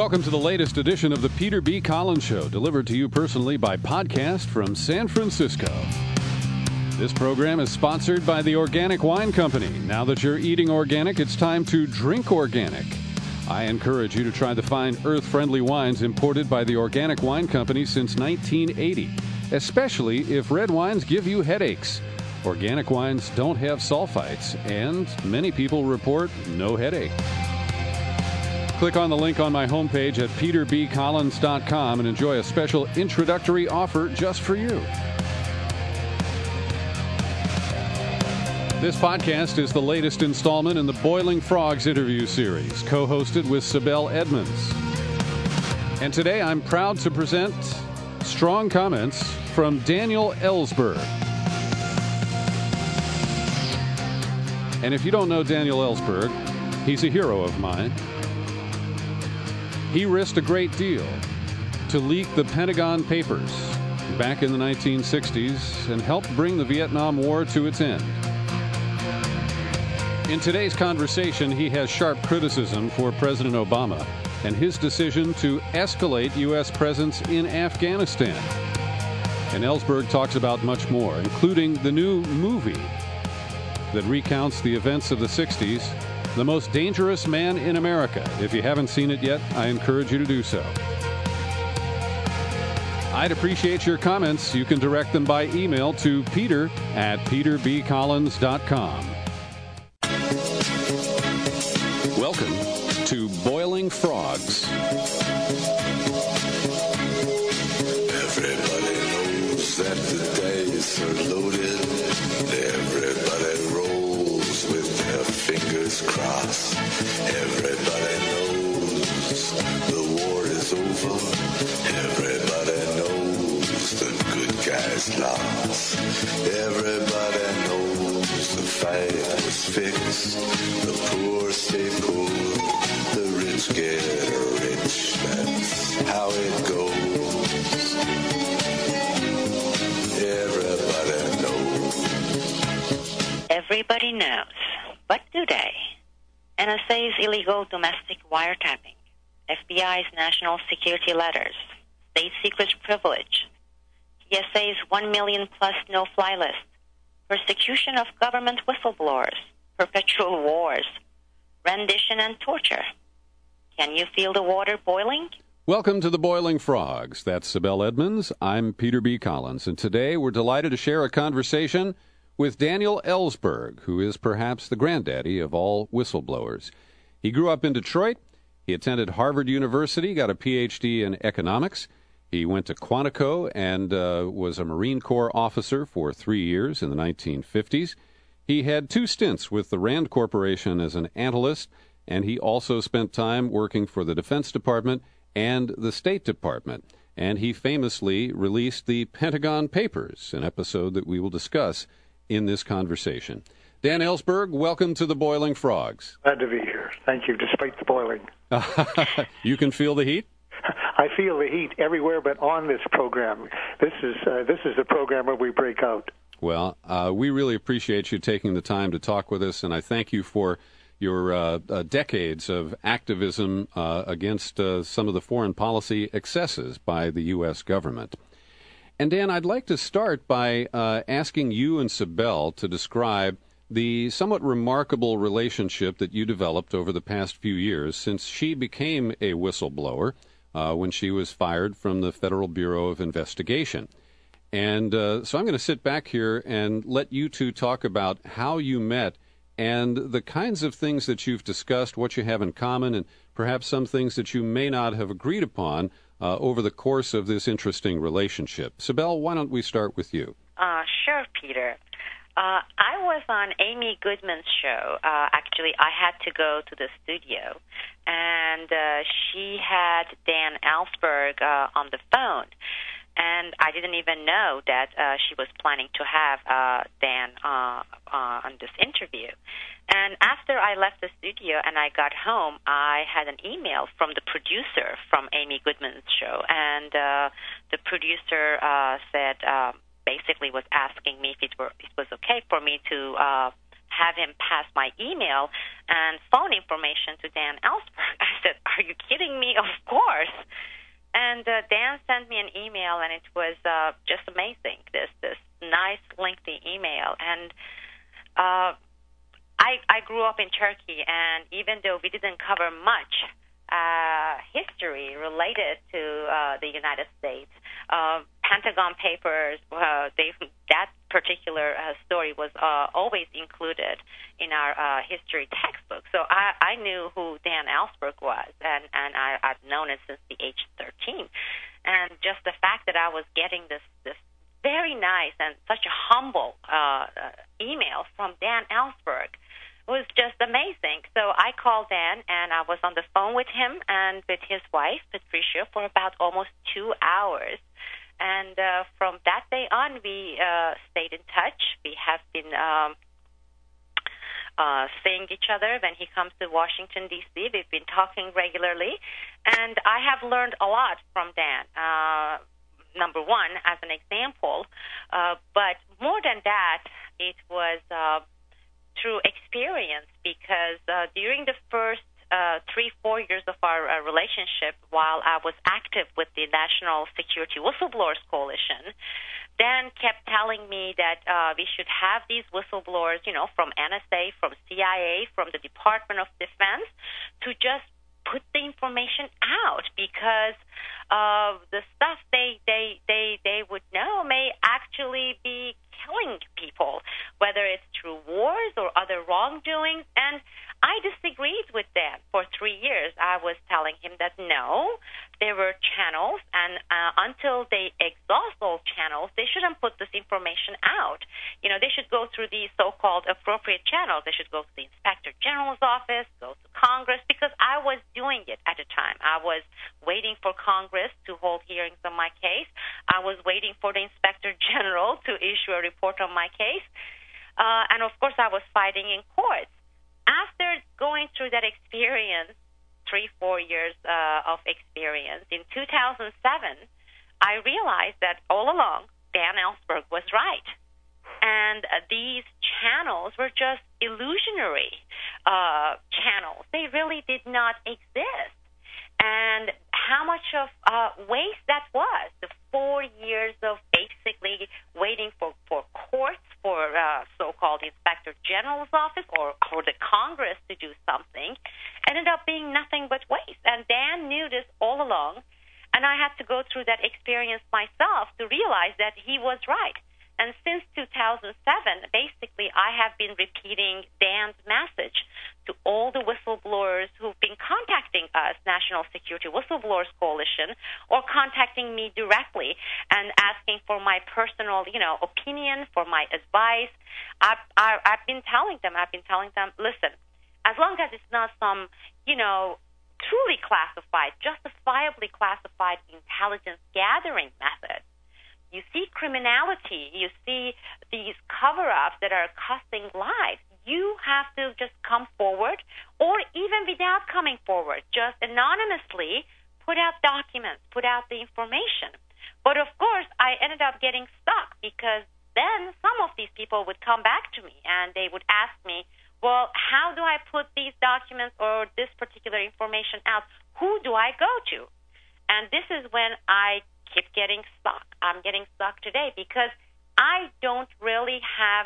Welcome to the latest edition of the Peter B. Collins Show, delivered to you personally by podcast from San Francisco. This program is sponsored by the Organic Wine Company. Now that you're eating organic, it's time to drink organic. I encourage you to try the fine earth friendly wines imported by the Organic Wine Company since 1980, especially if red wines give you headaches. Organic wines don't have sulfites, and many people report no headache. Click on the link on my homepage at peterbcollins.com and enjoy a special introductory offer just for you. This podcast is the latest installment in the Boiling Frogs interview series, co hosted with Sibel Edmonds. And today I'm proud to present strong comments from Daniel Ellsberg. And if you don't know Daniel Ellsberg, he's a hero of mine. He risked a great deal to leak the Pentagon Papers back in the 1960s and helped bring the Vietnam War to its end. In today's conversation, he has sharp criticism for President Obama and his decision to escalate U.S. presence in Afghanistan. And Ellsberg talks about much more, including the new movie that recounts the events of the 60s, The Most Dangerous Man in America. If you haven't seen it yet, I encourage you to do so. I'd appreciate your comments. You can direct them by email to peter at peterbcollins.com. Welcome to Boiling Frogs. Fingers crossed. Everybody knows the war is over. Everybody knows the good guys lost. Everybody knows the fight was fixed. The poor stay poor. The rich get rich. That's how it goes. Everybody knows. Everybody knows. NSA's illegal domestic wiretapping, FBI's national security letters, state secrets privilege, TSA's 1 million plus no fly list, persecution of government whistleblowers, perpetual wars, rendition and torture. Can you feel the water boiling? Welcome to the Boiling Frogs. That's Sibel Edmonds. I'm Peter B. Collins, and today we're delighted to share a conversation with Daniel Ellsberg, who is perhaps the granddaddy of all whistleblowers. He grew up in Detroit. He attended Harvard University, got a PhD in economics. He went to Quantico and uh, was a Marine Corps officer for three years in the 1950s. He had two stints with the Rand Corporation as an analyst, and he also spent time working for the Defense Department and the State Department. And he famously released the Pentagon Papers, an episode that we will discuss in this conversation. Dan Ellsberg, welcome to the Boiling Frogs. Glad to be here. Thank you, despite the boiling. you can feel the heat? I feel the heat everywhere but on this program. This is uh, this is the program where we break out. Well, uh, we really appreciate you taking the time to talk with us, and I thank you for your uh, uh, decades of activism uh, against uh, some of the foreign policy excesses by the U.S. government. And Dan, I'd like to start by uh, asking you and Sibel to describe the somewhat remarkable relationship that you developed over the past few years since she became a whistleblower uh, when she was fired from the Federal Bureau of Investigation. And uh, so I'm going to sit back here and let you two talk about how you met and the kinds of things that you've discussed, what you have in common, and perhaps some things that you may not have agreed upon uh, over the course of this interesting relationship. Sibel, why don't we start with you? Uh, sure, Peter. Uh, I was on Amy Goodman's show. Uh, actually, I had to go to the studio, and uh, she had Dan Ellsberg uh, on the phone. And I didn't even know that uh, she was planning to have uh, Dan uh, uh, on this interview. And after I left the studio and I got home, I had an email from the producer from Amy Goodman's show, and uh, the producer uh, said uh, basically was asking me if it were it was okay for me to. Uh, have him pass my email and phone information to Dan Ellsberg. I said, "Are Are you kidding me? Of course. And uh, Dan sent me an email, and it was uh, just amazing. This this nice, lengthy email, and uh, I I grew up in Turkey, and even though we didn't cover much uh, history related to uh, the United States, uh, Pentagon Papers, uh, they that particular uh, story was uh, always included in our uh, history textbook. So I, I knew who Dan Ellsberg was, and and I, I've known it since the age 13. And just the fact that I was getting this this very nice and such a humble uh, uh, email from Dan Ellsberg was just amazing. So I called Dan, and I was on the phone with him and with his wife Patricia for about almost two hours and uh, from that day on, we uh, stayed in touch. We have been um, uh, seeing each other when he comes to Washington, D.C. We've been talking regularly, and I have learned a lot from Dan. Uh, number one, as an example, uh, but more than that, it was uh, through experience because uh, during the first uh, three, four years of our uh, relationship while I was active with the National Security Whistleblowers Coalition, Dan kept telling me that uh, we should have these whistleblowers, you know, from NSA, from CIA, from the Department of Defense, to just put the information out because uh, the stuff they, they they they would know may actually be killing people, whether it's through wars or other wrongdoings. And I disagreed with that for three years. I was telling him that no, there were channels, and uh, until they exhaust those channels, they shouldn't put this information out. You know, they should go through the so-called appropriate channels. They should Stuck today because I don't really have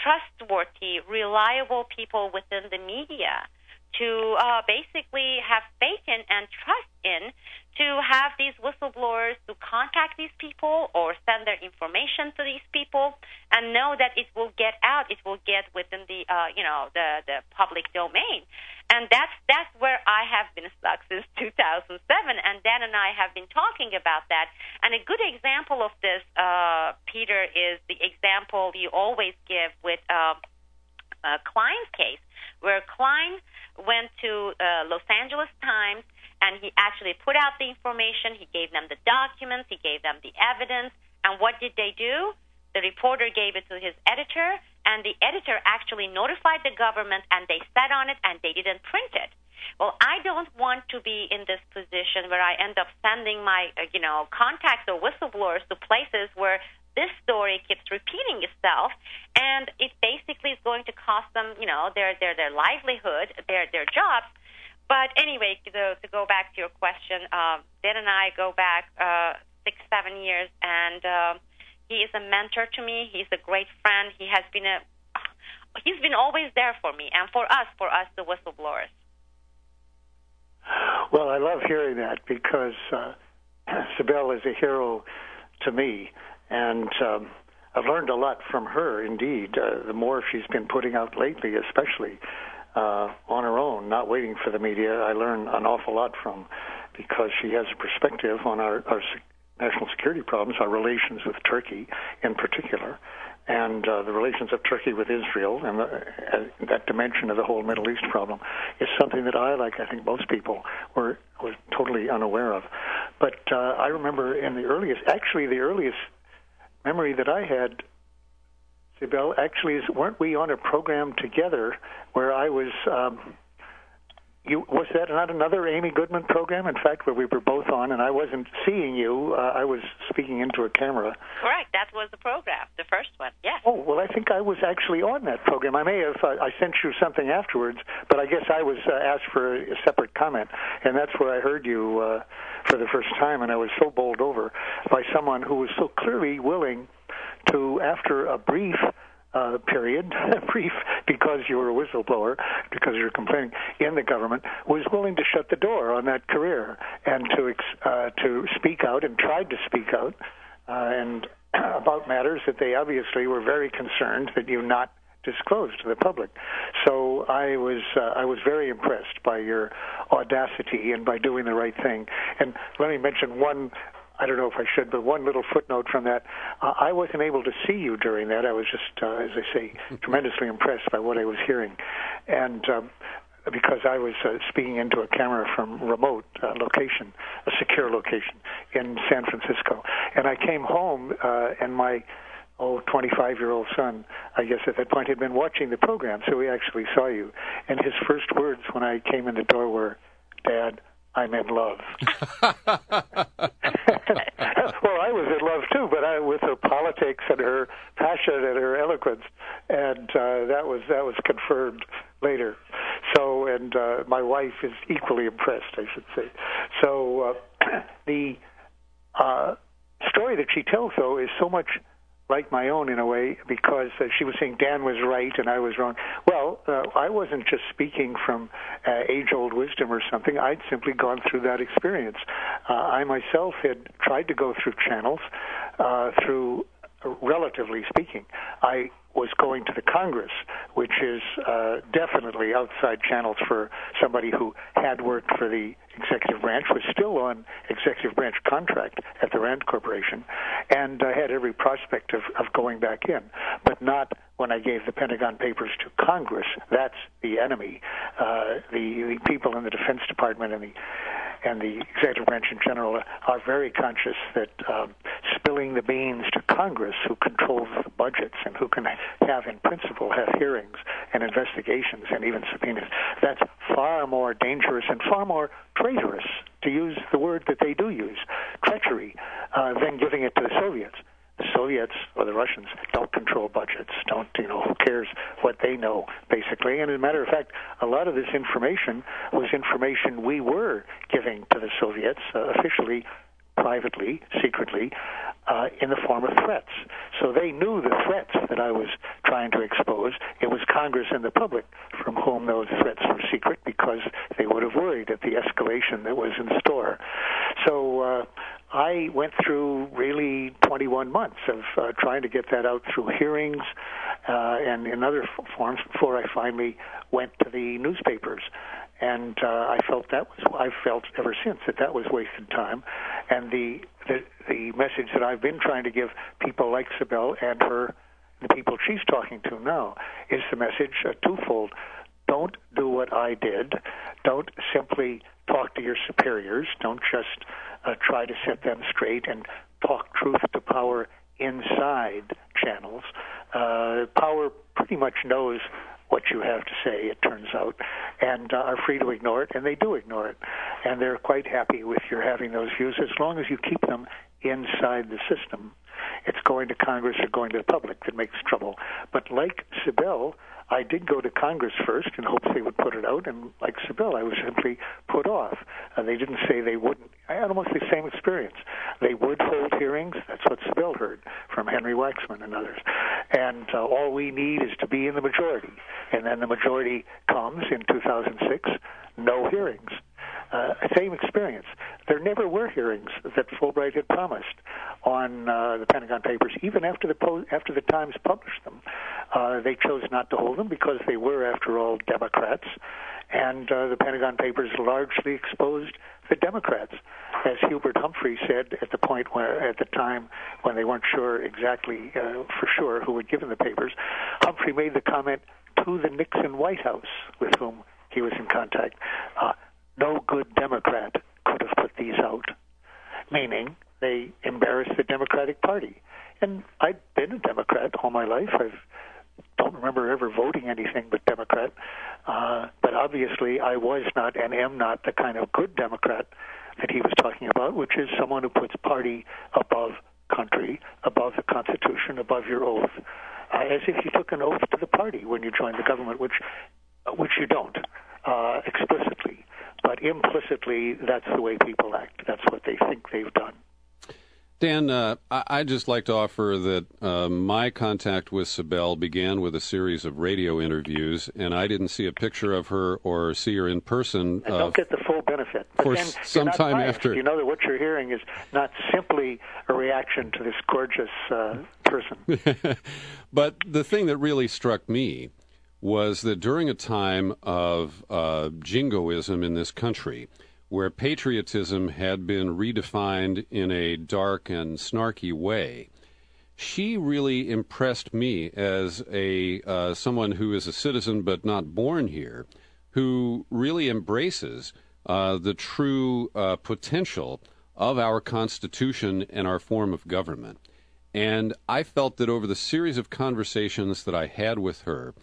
trustworthy, reliable people within the media to uh, basically have faith in and trust in to have these whistleblowers to contact these people or send their information to these people and know that it will get out, it will get within the uh, you know the the public domain, and that's that's where I have been stuck since 2007. And Dan and I have been talking about that. And a good example of this, uh, Peter, is the example you always give with uh, uh, Klein's case, where Klein went to uh, Los Angeles Times and he actually put out the information. He gave them the documents, he gave them the evidence. And what did they do? The reporter gave it to his editor, and the editor actually notified the government, and they sat on it, and they didn't print it. Well, I don't want to be in this position where I end up sending my, uh, you know, contacts or whistleblowers to places where this story keeps repeating itself, and it basically is going to cost them, you know, their their their livelihood, their their jobs but anyway, to, to go back to your question, um, Dan and I go back uh, six, seven years, and uh, he is a mentor to me. He's a great friend. He has been a he's been always there for me and for us, for us, the whistleblowers. Well, I love hearing that because uh, Sibel is a hero to me, and um, I've learned a lot from her. Indeed, uh, the more she's been putting out lately, especially uh, on her own, not waiting for the media, I learn an awful lot from because she has a perspective on our, our national security problems, our relations with Turkey in particular, and uh, the relations of Turkey with Israel and the, uh, that dimension of the whole Middle East problem is something that I, like I think most people, were were totally unaware of. But uh, I remember in the earliest, actually the earliest memory that I had, Sibel, actually is weren't we on a program together where I was. Um, you was that not another Amy Goodman program? In fact, where we were both on, and I wasn't seeing you. Uh, I was speaking into a camera. Correct. That was the program, the first. Yes. Oh well, I think I was actually on that program. I may have. Uh, I sent you something afterwards, but I guess I was uh, asked for a, separate comment, and that's where I heard you uh, for the first time, and I was so bowled over by someone who was so clearly willing to, after a brief uh, period, brief because you were a whistleblower, because you were complaining in the government, was willing to shut the door on that career and to uh, to speak out and tried to speak out uh, and about matters that they obviously were very concerned that you not disclose to the public. So I was uh, I was very impressed by your audacity and by doing the right thing. And let me mention one I don't know if I should, but one little footnote from that. Uh, I wasn't able to see you during that. I was just, uh, as I say, tremendously impressed by what I was hearing. And um, because I was uh, speaking into a camera from remote uh, location, a secure location in San Francisco. And I came home, uh, and my oh 25 year old son, I guess at that point had been watching the program, so he actually saw you. And his first words when I came in the door were, "Dad, I'm in love. well, I was in love too, but I with her politics and her passion and her eloquence, and uh, that was that was confirmed later. So, and uh, my wife is equally impressed, I should say. So, uh, the uh, story that she tells, though, is so much like my own in a way because uh, she was saying Dan was right and I was wrong. Well, uh, I wasn't just speaking from uh, age-old wisdom or something. I'd simply gone through that experience. Uh, I myself had tried to go through channels uh, through relatively speaking. I was going to the Congress, which is uh, definitely outside channels for somebody who had worked for the executive branch, was still on executive branch contract at the Rand Corporation, and uh, had every prospect of, of going back in, but not when I gave the Pentagon Papers to Congress. That's the enemy. Uh, the, the people in the Defense Department and the and the executive branch in general are very conscious that um, spilling the beans to Congress, who controls the budgets and who can have, in principle, have hearings and investigations and even subpoenas, that's far more dangerous and far more traitorous, to use the word that they do use, treachery, uh, than giving it to the Soviets the Soviets or the Russians don't control budgets. Don't you know? Who cares what they know, basically? And as a matter of fact, a lot of this information was information we were giving to the Soviets uh, officially privately, secretly, uh, in the form of threats. So they knew the threats that I was trying to expose. It was Congress and the public from whom those threats were secret because they would have worried at the escalation that was in store. So uh, I went through really 21 months of uh, trying to get that out through hearings uh, and in other f- forms before I finally went to the newspapers. And uh, I felt that was I've felt ever since that that was wasted time. And the, the the message that I've been trying to give people like Sibel and her the people she's talking to now is the message uh, twofold. Don't do what I did. Don't simply talk to your superiors. Don't just uh, try to set them straight and talk truth to power inside channels. Uh, power pretty much knows what you have to say, it turns out, and uh, are free to ignore it, and they do ignore it. And they're quite happy with your having those views as long as you keep them inside the system. It's going to Congress or going to the public that makes trouble. But like Sibel, I did go to Congress first in hopes they would put it out, and like Sibel, I was simply put off. Uh, they didn't say they wouldn't. I had almost the same experience. They would hold hearings. That's what Sibel heard from Henry Waxman and others. And uh, all we need is to be in the majority. And then the majority comes in 2006, no hearings. Uh, same experience. There never were hearings that Fulbright had promised on uh, the Pentagon Papers, even after the po- after the Times published them. Uh, they chose not to hold them because they were, after all, Democrats, and uh, the Pentagon Papers largely exposed the Democrats, as Hubert Humphrey said at the point where, at the time when they weren't sure exactly uh, for sure who had given the papers. Humphrey made the comment to the Nixon White House, with whom he was in contact. Uh, no good Democrat could have put these out, meaning they embarrassed the Democratic Party. And I've been a Democrat all my life. I don't remember ever voting anything but Democrat. Uh, but obviously, I was not and am not the kind of good Democrat that he was talking about, which is someone who puts party above country, above the Constitution, above your oath, uh, as if you took an oath to the party when you joined the government, which which you don't uh, explicitly, but implicitly, that's the way people act. That's what they think they've done. Dan, uh, I- would just like to offer that uh, my contact with Sibel began with a series of radio interviews, and I didn't see a picture of her or see her in person. And don't get the full benefit. But for some time after. You know that what you're hearing is not simply a reaction to this gorgeous uh, person. but the thing that really struck me was that during a time of uh, jingoism in this country, where patriotism had been redefined in a dark and snarky way, she really impressed me as a uh, someone who is a citizen but not born here, who really embraces uh, the true uh, potential of our Constitution and our form of government. And I felt that over the series of conversations that I had with her,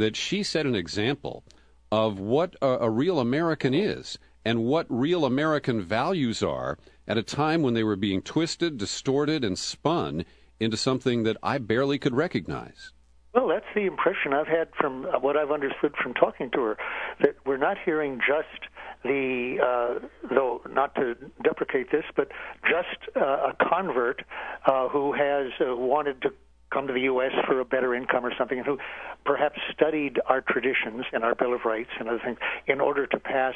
that she set an example of what a, a real American is and what real American values are at a time when they were being twisted, distorted, and spun into something that I barely could recognize. Well, that's the impression I've had from uh, what I've understood from talking to her. That we're not hearing just the, uh, though not to deprecate this, but just uh, a convert uh, who has uh, wanted to come to the U.S. for a better income or something, and who perhaps studied our traditions and our Bill of Rights and other things in order to pass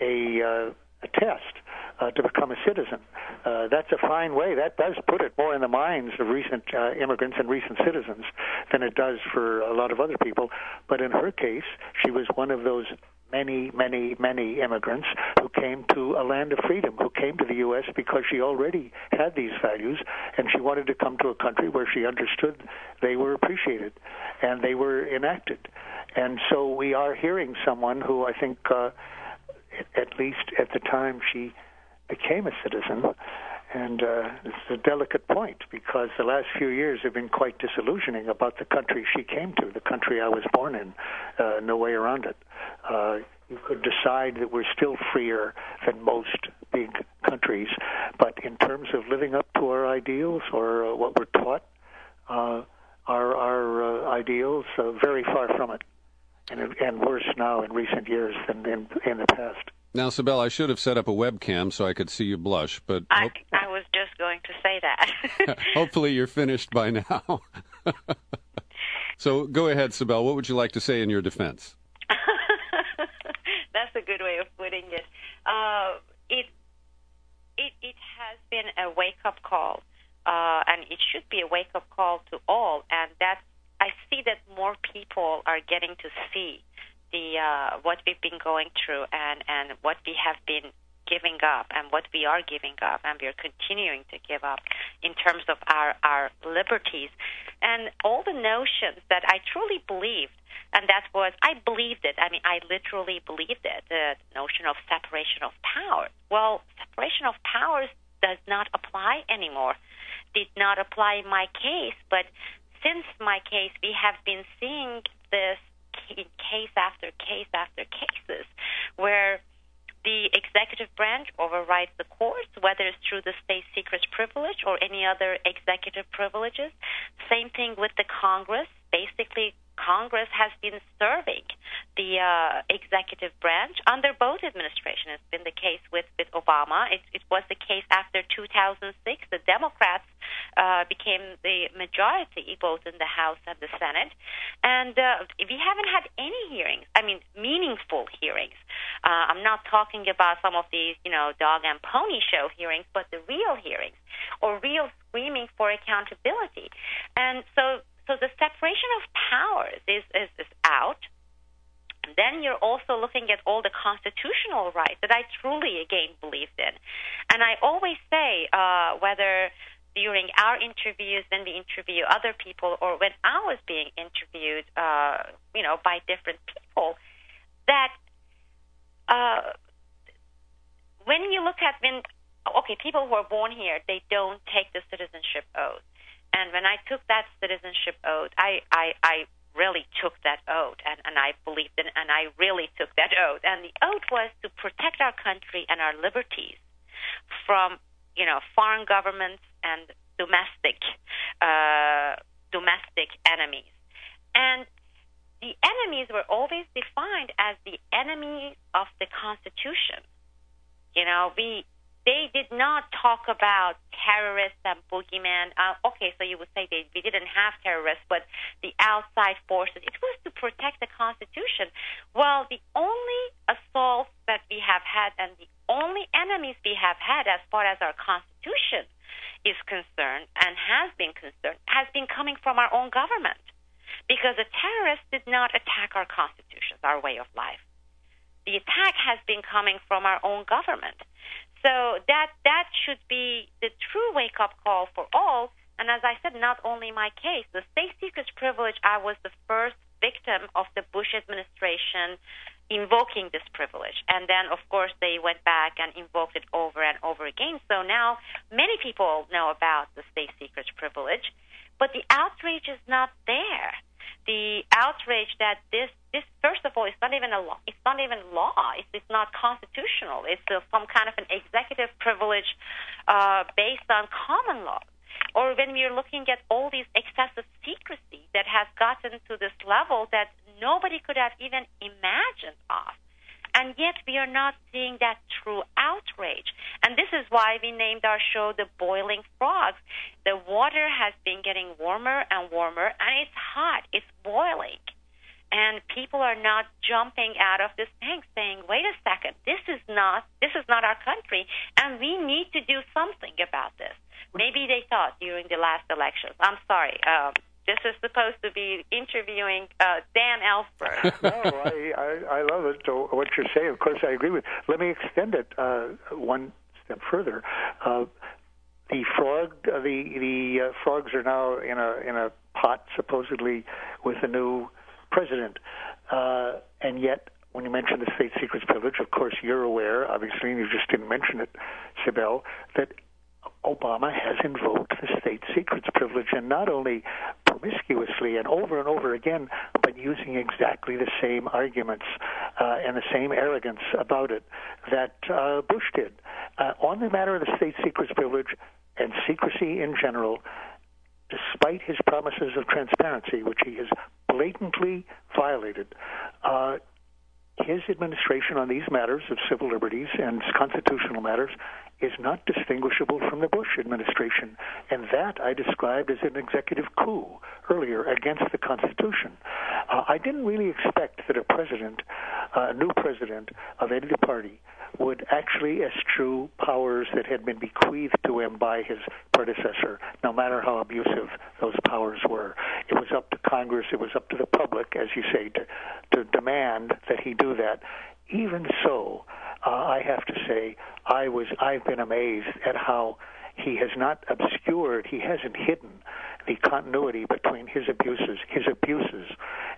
a, uh, a test uh, to become a citizen. Uh, that's a fine way. That does put it more in the minds of recent uh, immigrants and recent citizens than it does for a lot of other people. But in her case, she was one of those many, many, many immigrants who came to a land of freedom, who came to the U.S. because she already had these values, and she wanted to come to a country where she understood they were appreciated and they were enacted. And so we are hearing someone who I think, uh, at least at the time she became a citizen, and uh, it's a delicate point because the last few years have been quite disillusioning about the country she came to, the country I was born in. Uh, no way around it. Uh, you could decide that we're still freer than most big countries, but in terms of living up to our ideals or uh, what we're taught, uh, our, our uh, ideals, uh, very far from it, and, and worse now in recent years than in, in the past. Now, Sibel, I should have set up a webcam so I could see you blush, but I, I was just going to say that. hopefully, you're finished by now. so, go ahead, Sibel. What would you like to say in your defense? That's a good way of putting it. Uh, it it it has been a wake up call, uh, and it should be a wake up call to all. And that I see that more people are getting to see the uh, what we've been going through and and what we have been giving up and what we are giving up and we are continuing to give up in terms of our our liberties and all the notions that I truly believed and that was I believed it. I mean, I literally believed it. The notion of separation of powers. Well, separation of powers does not apply anymore. Did not apply in my case, but since my case, we have been seeing this case after case after cases where the executive branch overrides the courts, whether it's through the state secrets privilege or any other executive privileges. Same thing with the Congress. Basically, Congress has been serving the uh, executive branch under both administrations. It's been the case with, with Obama. It, it was the case after 2006. The Democrats uh, became the majority both in the House and the Senate. And uh, we haven't had any hearings, I mean, meaningful hearings. Uh, I'm not talking about some of these, you know, dog and pony show hearings, but the real hearings or real screaming for accountability. And so, so the separation of powers is, is, is out. then you're also looking at all the constitutional rights that I truly, again, believed in. And I always say, uh, whether during our interviews, when we interview other people, or when I was being interviewed, uh, you know, by different people, that uh, when you look at when okay, people who are born here, they don't take the citizenship oath. And when I took that citizenship oath, I, I, I really took that oath and, and I believed in and I really took that oath. And the oath was to protect our country and our liberties from, you know, foreign governments and domestic uh, domestic enemies. And the enemies were always defined as the enemies of the Constitution. You know, we they did not talk about terrorists and boogeyman. Uh, okay, so you would say they, we didn't have terrorists, but the outside forces. It was to protect the Constitution. Well, the only assaults that we have had and the only enemies we have had as far as our Constitution is concerned and has been concerned has been coming from our own government because the terrorists did not attack our constitutions, our way of life. The attack has been coming from our own government. So that that should be the true wake up call for all. And as I said, not only my case, the state secrets privilege. I was the first victim of the Bush administration invoking this privilege. And then, of course, they went back and invoked it over and over again. So now many people know about the state secrets privilege, but the outrage is not there. The outrage that this this first of all it's not even a law. It's not even law. It's, it's not constitutional. It's uh, some kind of an executive privilege uh, based on common law. Or when we're looking at all these excessive secrecy that has gotten to this level that nobody could have even imagined of and yet we are not seeing that true outrage. And this is why we named our show The Boiling Frogs. The water has been getting warmer and warmer, and it's hot, it's boiling. And people are not jumping out of this tank saying, wait a second, this is not this is not our country and we need to do something about this. Maybe they thought during the last elections. I'm sorry. Um, this is supposed to be interviewing uh, Dan Ellsberg. no, I, I, I love it. What you're saying, of course, I agree with. Let me extend it uh, one step further. Uh, the frog, uh, the the uh, frogs are now in a in a pot, supposedly, with a new president, uh, and yet. When you mention the state secrets privilege, of course you're aware, obviously, and you just didn't mention it, Sibel, that Obama has invoked the state secrets privilege, and not only promiscuously and over and over again, but using exactly the same arguments uh, and the same arrogance about it that uh, Bush did. Uh, on the matter of the state secrets privilege and secrecy in general, despite his promises of transparency, which he has blatantly violated, uh, his administration on these matters of civil liberties and constitutional matters is not distinguishable from the Bush administration. And that I described as an executive coup earlier against the Constitution. Uh, I didn't really expect that a president, uh, a new president of any party, would actually eschew powers that had been bequeathed to him by his predecessor, no matter how abusive those powers were. It was up to Congress, it was up to the public, as you say, to, to demand that he do that. Even so, uh, I have to say, I was I've been amazed at how he has not obscured, he hasn't hidden the continuity between his abuses, his abuses,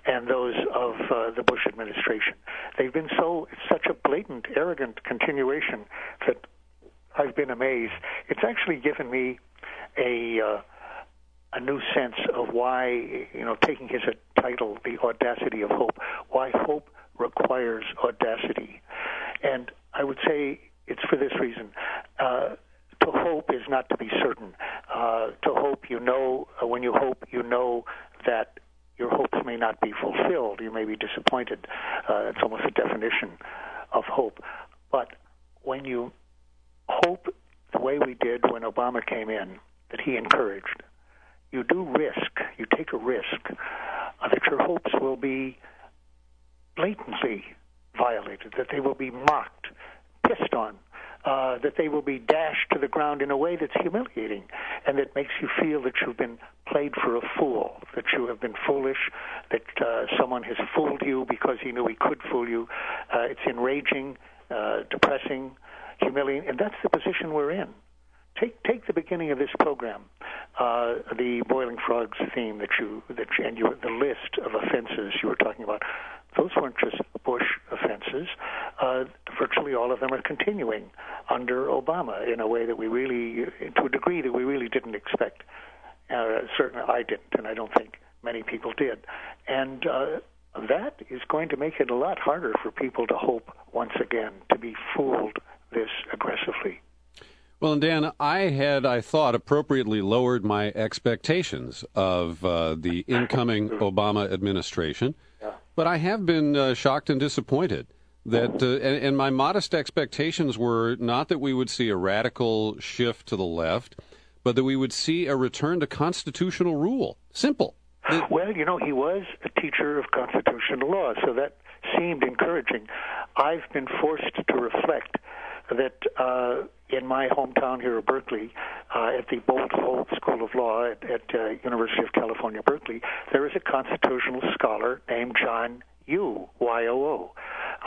and those of uh, the Bush administration. They've been so such a blatant, arrogant continuation that I've been amazed. It's actually given me a uh, a new sense of why, you know, taking his title, "The Audacity of Hope," why hope requires audacity, and I would say it's for this reason. Uh, to hope is not to be certain. Uh, to hope, you know, uh, when you hope, you know that your hopes may not be fulfilled. You may be disappointed. Uh, it's almost a definition of hope. But when you hope the way we did when Obama came in, that he encouraged, you do risk, you take a risk uh, that your hopes will be blatantly violated, that they will be mocked, pissed on, uh, that they will be dashed to the ground in a way that's humiliating and that makes you feel that you've been played for a fool, that you have been foolish, that uh, someone has fooled you because he knew he could fool you. Uh, it's enraging, uh, depressing, humiliating, and that's the position we're in. Take take the beginning of this program, uh, the boiling frogs theme that you that and you, the list of offenses you were talking about. Those weren't just Bush offenses. Uh, virtually all of them are continuing under Obama in a way that we really, to a degree that we really didn't expect. Uh, certainly, I didn't, and I don't think many people did. And uh, that is going to make it a lot harder for people to hope once again to be fooled this aggressively. Well, and Dan, I had, I thought, appropriately lowered my expectations of uh, the incoming Obama administration. But I have been uh, shocked and disappointed that, uh, and, and, my modest expectations were not that we would see a radical shift to the left, but that we would see a return to constitutional rule. Simple. Well, you know, he was a teacher of constitutional law, so that seemed encouraging. I've been forced to reflect that uh, in my hometown here of Berkeley, uh, at the Boalt Hall School of Law at, at uh, University of California, Berkeley, there is a constitutional scholar named John Yoo, Y-O-O.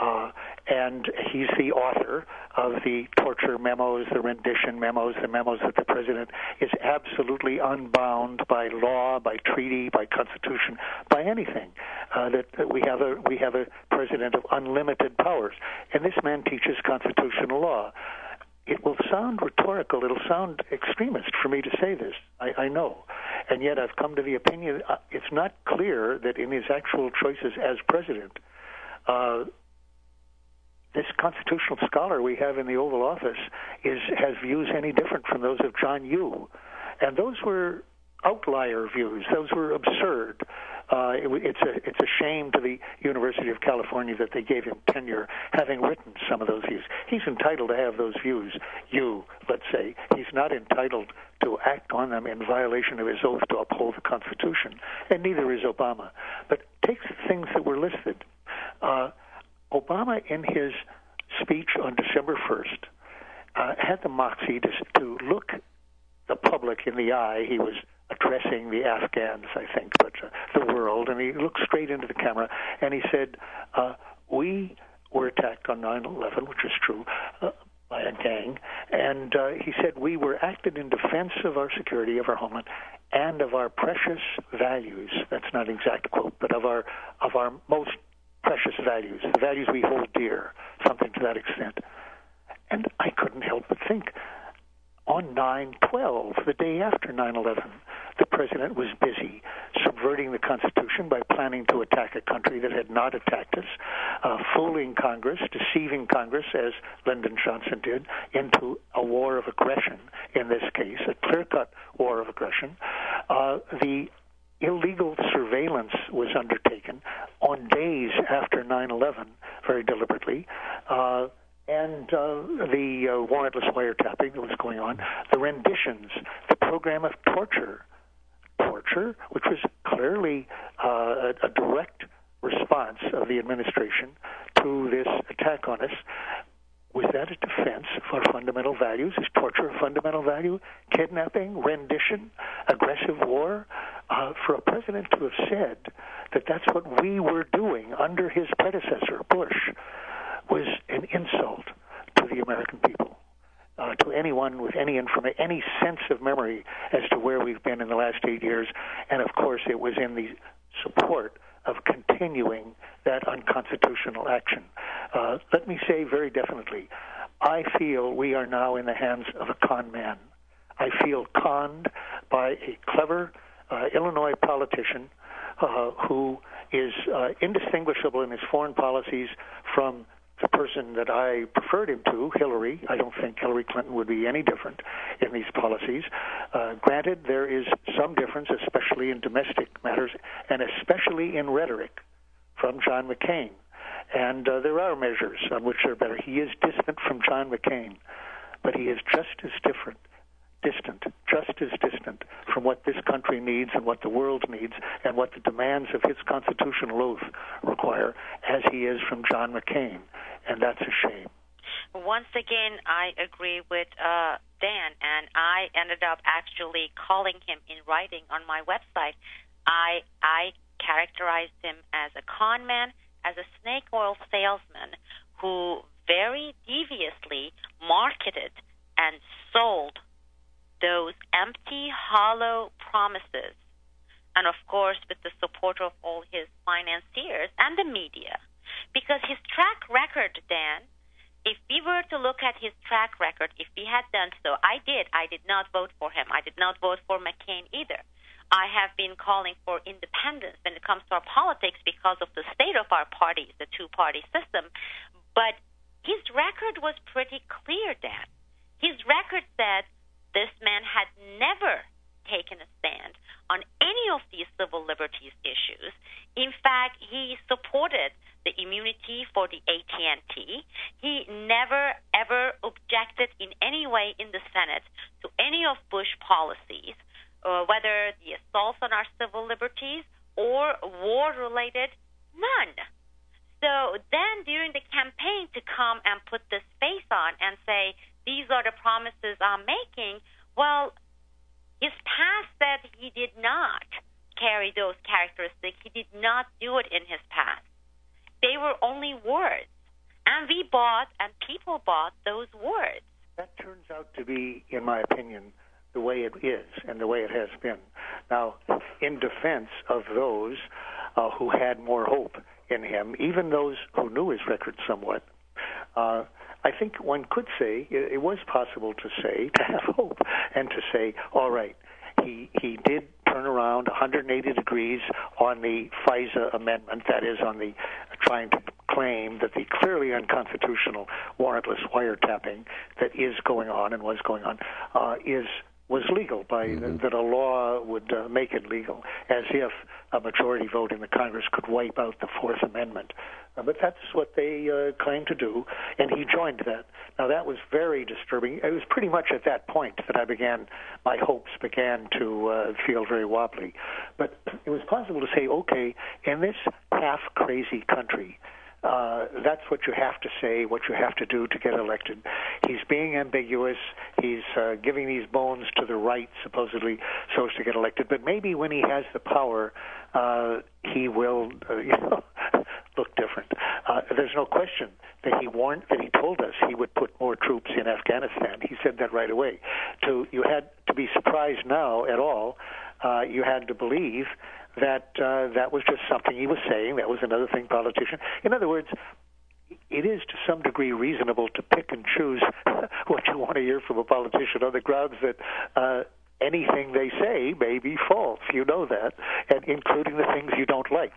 Uh, and he's the author of the torture memos, the rendition memos, the memos that the president is absolutely unbound by law, by treaty, by constitution, by anything. Uh, that, that we have a we have a president of unlimited powers, and this man teaches constitutional law it will sound rhetorical. It'll sound extremist for me to say this. I, I know. And yet I've come to the opinion uh, it's not clear that in his actual choices as president, uh, this constitutional scholar we have in the Oval Office is has views any different from those of John Yoo. And those were outlier views. Those were absurd. Uh, it, it's a it's a shame to the University of California that they gave him tenure, having written some of those views. He's entitled to have those views. You, let's say, he's not entitled to act on them in violation of his oath to uphold the Constitution, and neither is Obama. But take the things that were listed. Uh, Obama, in his speech on December 1st, uh, had the moxie to, to look the public in the eye. He was addressing the Afghans, I think, but uh, the world. And he looked straight into the camera and he said, uh, "We were attacked on 9/11, which is true." Uh, by a gang, and uh, he said we were acted in defense of our security, of our homeland, and of our precious values. That's not an exact quote, but of our of our most precious values, the values we hold dear, something to that extent. And I couldn't help but think, on 9 12, the day after 9 11, the president was busy subverting the Constitution by planning to attack a country that had not attacked us, uh, fooling Congress, deceiving Congress, as Lyndon Johnson did, into a war of aggression, in this case, a clear cut war of aggression. Uh, the illegal surveillance was undertaken on days after 9 11, very deliberately. Uh, and uh, the uh, warrantless wiretapping that was going on, the renditions, the program of torture, torture, which was clearly uh, a, a direct response of the administration to this attack on us. Was that a defense of our fundamental values? Is torture a fundamental value? Kidnapping, rendition, aggressive war? Uh, for a president to have said that that's what we were doing under his predecessor, Bush, was an insult to the American people. Uh, to anyone with any any sense of memory as to where we've been in the last eight years, and of course, it was in the support of continuing that unconstitutional action. Uh, let me say very definitely, I feel we are now in the hands of a con man. I feel conned by a clever uh, Illinois politician uh, who is uh, indistinguishable in his foreign policies from the person that I preferred him to, Hillary. I don't think Hillary Clinton would be any different in these policies. Uh, granted, there is some difference, especially in domestic matters, and especially in rhetoric from John McCain. And uh, there are measures on which they're better. He is distant from John McCain, but he is just as different, distant, just as distant from what this country needs and what the world needs and what the demands of his constitutional oath require as he is from John McCain. And that's a shame. Once again, I agree with uh, Dan, and I ended up actually calling him in writing on my website. I I characterized him as a con man, as a snake oil salesman who very deviously marketed and sold those empty, hollow promises. And of course, with the support of all his financiers and the media. Because his track record, Dan, if we were to look at his track record, if we had done so, I did. I did not vote for him. I did not vote for McCain either. I have been calling for independence when it comes to our politics because of the state of our parties, the two party system. But his record was pretty clear, Dan. His record said this man had never taken a stand on any of these civil liberties issues. In fact, he supported the immunity for the AT&T. He never ever objected in any way in the Senate to any of Bush policies uh, whether the assaults on our civil liberties or war related, none. So then during the campaign to come and put this face on and say, these are the promises I'm making, well, his past said he did not carry those characteristics. He did not do it in his past. They were only words. And we bought, and people bought those words. That turns out to be, in my opinion, the way it is and the way it has been. Now, in defense of those uh, who had more hope in him, even those who knew his record somewhat, uh, I think one could say it, it was possible to say to have hope and to say, all right, he he did turn around 180 degrees on the FISA amendment, that is, on the trying to claim that the clearly unconstitutional warrantless wiretapping that is going on and was going on uh, is was legal by mm-hmm. that a law would uh, make it legal, as if a majority vote in the Congress could wipe out the Fourth Amendment. Uh, but that's what they uh, claimed to do, and he joined that. Now that was very disturbing. It was pretty much at that point that I began, my hopes began to uh, feel very wobbly. But it was possible to say, okay, in this half crazy country uh, that's what you have to say, what you have to do to get elected. He's being ambiguous. He's uh, giving these bones to the right, supposedly, so as to get elected. But maybe when he has the power, uh, he will, uh, you know, look different. Uh, there's no question that he warned, that he told us he would put more troops in Afghanistan. He said that right away. To you had to be surprised now at all. Uh, you had to believe that uh, that was just something he was saying. That was another thing, politician. In other words, it is to some degree reasonable to pick and choose what you want to hear from a politician on the grounds that uh, anything they say may be false. You know that, and including the things you don't like.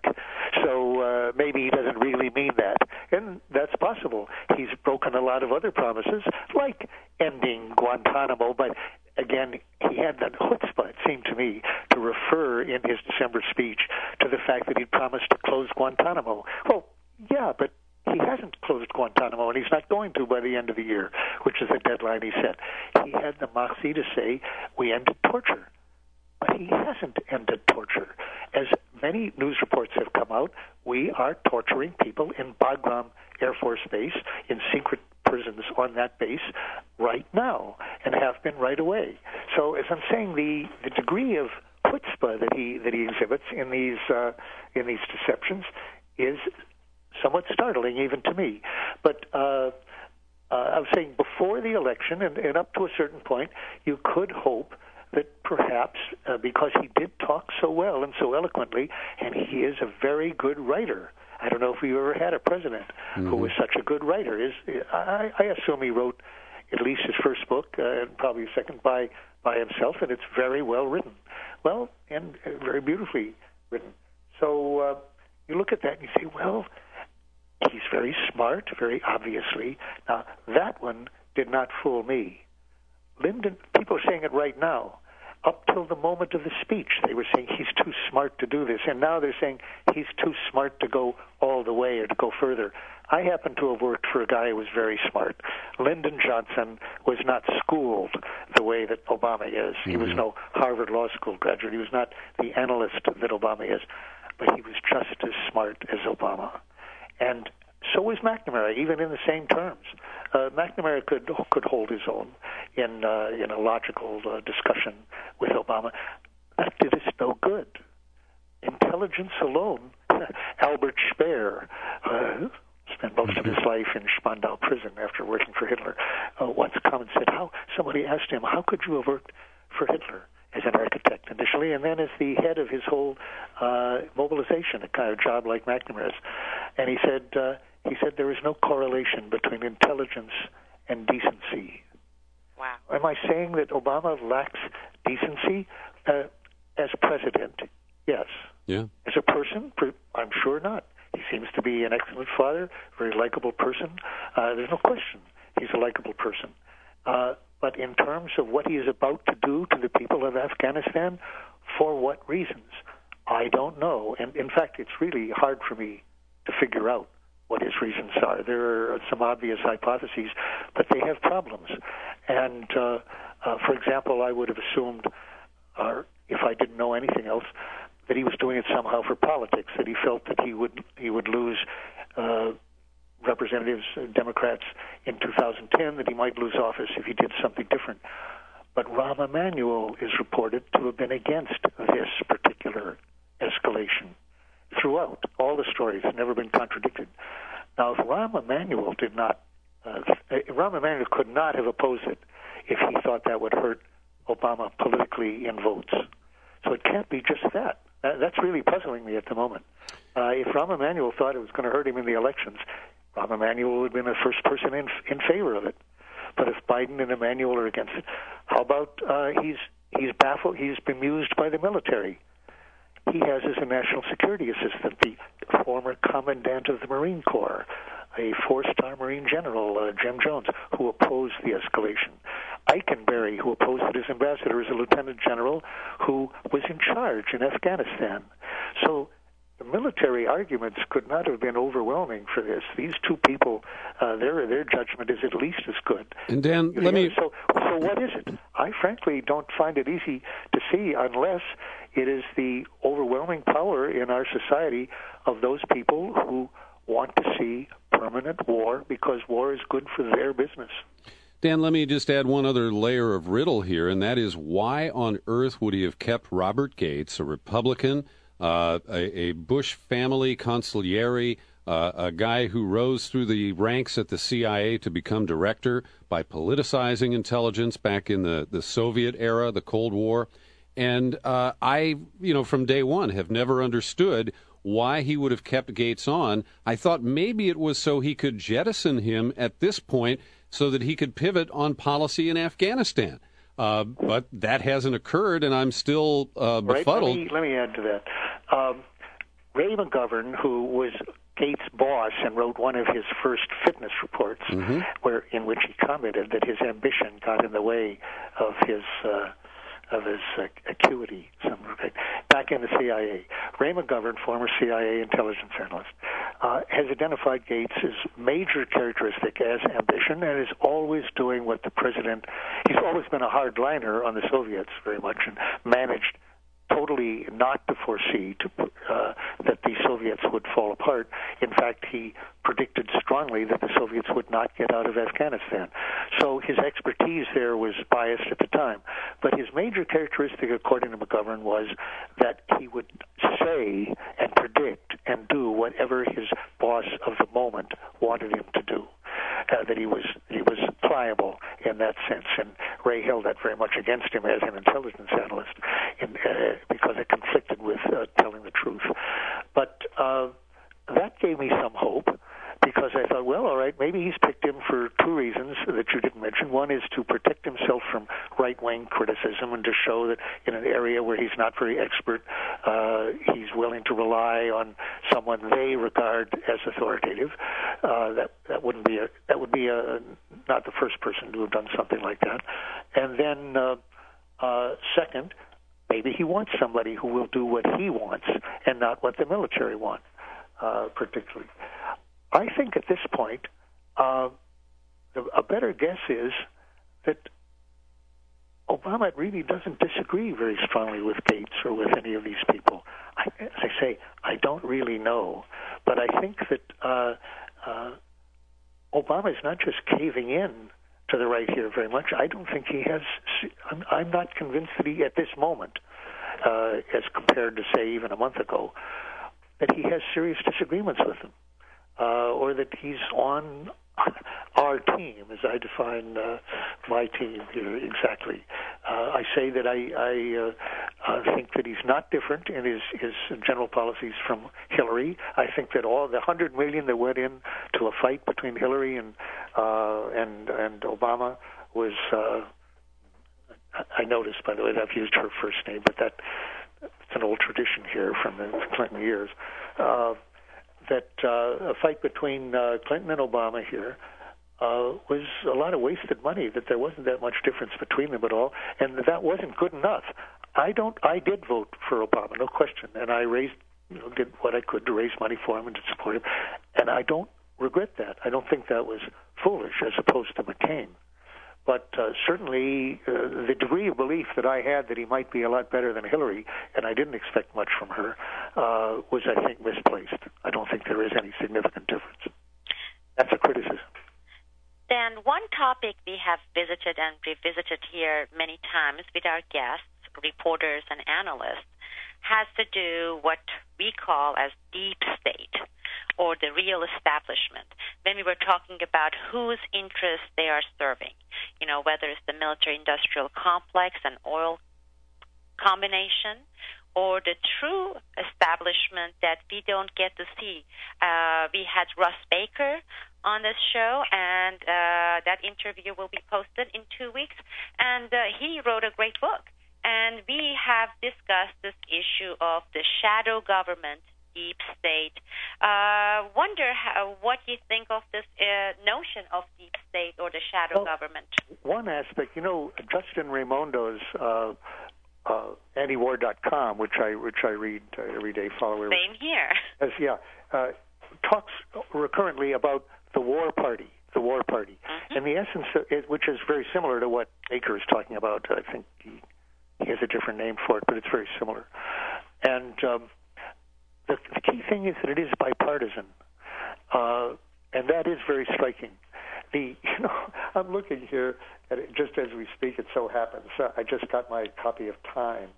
So uh, maybe he doesn't really mean that, and that's possible. He's broken a lot of other promises, like ending Guantanamo, but again, he had that chutzpah, it seemed to me, to refer in his December speech to the fact that he'd promised to close Guantanamo. Well, yeah, but he hasn't closed Guantanamo, and he's not going to by the end of the year, which is the deadline he set. He had the moxie to say, we ended torture. But he hasn't ended torture. As many news reports have come out, we are torturing people in Bagram Air Force Base in secret prisons on that base right now and have been right away. So, as I'm saying, the, the degree of that he exhibits in these uh, in these deceptions is somewhat startling even to me. But uh, uh, I was saying before the election and, and up to a certain point, you could hope that perhaps uh, because he did talk so well and so eloquently, and he is a very good writer. I don't know if we ever had a president mm-hmm. who was such a good writer. Is I, I assume he wrote at least his first book uh, and probably second by by himself, and it's very well written, well and uh, very beautifully written. So uh, you look at that and you say, well, he's very smart, very obviously. Now that one did not fool me. Lyndon, people are saying it right now. Up till the moment of the speech, they were saying he's too smart to do this, and now they're saying he's too smart to go all the way or to go further. I happen to have worked for a guy who was very smart. Lyndon Johnson was not schooled the way that Obama is. He was mm-hmm. no Harvard Law School graduate. He was not the analyst that Obama is, but he was just as smart as Obama. And so was McNamara, even in the same terms. Uh, McNamara could could hold his own in uh, in a logical uh, discussion with Obama. That did us no good. Intelligence alone. Albert Speer, uh, spent most of his life in Spandau prison after working for Hitler, uh, once come and said, "How?" Somebody asked him, "How could you have worked for Hitler?" As an architect initially, and then as the head of his whole uh, mobilization, a kind of job like McNamara's, and he said, uh, he said there is no correlation between intelligence and decency. Wow. Am I saying that Obama lacks decency uh, as president? Yes. Yeah. As a person, I'm sure not. He seems to be an excellent father, very likable person. Uh, there's no question he's a likable person. Uh, but in terms of what he is about to do to the people of Afghanistan, for what reasons? I don't know. And in fact, it's really hard for me to figure out what his reasons are. There are some obvious hypotheses, but they have problems. And uh, uh, for example, I would have assumed, uh, if I didn't know anything else, that he was doing it somehow for politics. That he felt that he would he would lose uh, representatives, uh, Democrats in 2010. That he might lose office if he did something different. But Rahm Emanuel is reported to have been against this particular escalation throughout. All the stories never been contradicted. Now, if Rahm Emanuel did not, uh, Rahm Emanuel could not have opposed it if he thought that would hurt Obama politically in votes. So it can't be just that. That's really puzzling me at the moment. Uh, if Rahm Emanuel thought it was going to hurt him in the elections, Rahm Emanuel would have been the first person in in favor of it. But if Biden and Emanuel are against it, how about uh, he's he's baffled, he's bemused by the military. He has as a national security assistant the former commandant of the Marine Corps, a four-star Marine general, uh, Jim Jones, who opposed the escalation. Eikenberry, who opposed it as ambassador, is a lieutenant general who was in charge in Afghanistan. So the military arguments could not have been overwhelming for this. These two people, uh, their their judgment is at least as good. And Dan, let me. So, so what is it? I frankly don't find it easy to see unless it is the overwhelming power in our society of those people who want to see permanent war because war is good for their business. Dan, let me just add one other layer of riddle here, and that is why on earth would he have kept Robert Gates, a Republican, uh, a, a, Bush family consigliere, uh, a guy who rose through the ranks at the CIA to become director by politicizing intelligence back in the, the Soviet era, the Cold War? And uh, I, you know, from day one have never understood why he would have kept Gates on. I thought maybe it was so he could jettison him at this point so that he could pivot on policy in Afghanistan. Uh, but that hasn't occurred, and I'm still uh, befuddled. Right. Let, me, let me add to that. Um, Ray McGovern, who was Gates' boss and wrote one of his first fitness reports, mm-hmm. where in which he commented that his ambition got in the way of his uh, of his uh, acuity. Some back in the CIA, Ray McGovern, former CIA intelligence analyst, uh, has identified Gates' major characteristic as ambition, and is always doing what the president. He's always been a hardliner on the Soviets very much, and managed totally not to foresee to, uh, that the Soviets would fall apart. In fact, he predicted strongly that the Soviets would not get out of Afghanistan. So his expertise there was biased at the time. But his major characteristic, according to McGovern, was that he would say and predict and do whatever his boss of the moment wanted him to do. Uh, that he was he was pliable in that sense, and Ray held that very much against him as an intelligence analyst, in, uh, because it conflicted with uh, telling the truth. But uh, that gave me some hope because I thought, well, all right, maybe he's picked him for two reasons that you didn't mention. One is to protect himself from right wing criticism and to show that in an area where he's not very expert, uh, he's willing to rely on someone they regard as authoritative. Uh, that that wouldn't be a that would be a not the first person to have done something like that. And then uh, Uh, second, maybe he wants somebody who will do what he wants and not what the military want, uh, particularly. I think at this point, uh, a better guess is that Obama really doesn't disagree very strongly with Gates or with any of these people. I, as I say, I don't really know, but I think that uh, uh, Obama is not just caving in to the right here very much. I don't think he has. I'm, I'm not convinced that he, at this moment, uh, as compared to say even a month ago, that he has serious disagreements with them, uh, or that he's on our team, as I define uh, my team here exactly. Uh, I say that I, I uh, uh, think that he's not different in his, his general policies from Hillary. I think that all the hundred million that went in to a fight between Hillary and uh, and and Obama was. Uh, I noticed, by the way, that I've used her first name, but that it's an old tradition here from the Clinton years. That uh, a fight between uh, Clinton and Obama here uh, was a lot of wasted money. That there wasn't that much difference between them at all, and that wasn't good enough. I don't. I did vote for Obama, no question, and I raised, you know, did what I could to raise money for him and to support him, and I don't regret that. I don't think that was foolish, as opposed to McCain. But uh, certainly, uh, the degree of belief that I had that he might be a lot better than Hillary, and I didn't expect much from her, uh, was, I think, misplaced. I don't think there is any significant difference. That's a criticism. Then, one topic we have visited and revisited here many times with our guests, reporters, and analysts has to do what we call as deep state or the real establishment when we were talking about whose interests they are serving. You know, whether it's the military industrial complex and oil combination or the true establishment that we don't get to see. Uh, we had Russ Baker on this show, and uh, that interview will be posted in two weeks. And uh, he wrote a great book. And we have discussed this issue of the shadow government deep state. Uh, wonder how, what you think of this uh, notion of deep state or the shadow well, government. One aspect, you know, Justin Raimondo's uh, uh, antiwar.com, which I which I read uh, every day. Follow Same here. As, yeah, uh, talks recurrently about the war party, the war party, mm-hmm. and the essence, of it, which is very similar to what Baker is talking about. I think he, he has a different name for it, but it's very similar. And um, the, the key thing is that it is bipartisan, uh, and that is very striking. The you know I'm looking here at it just as we speak. It so happens uh, I just got my copy of Time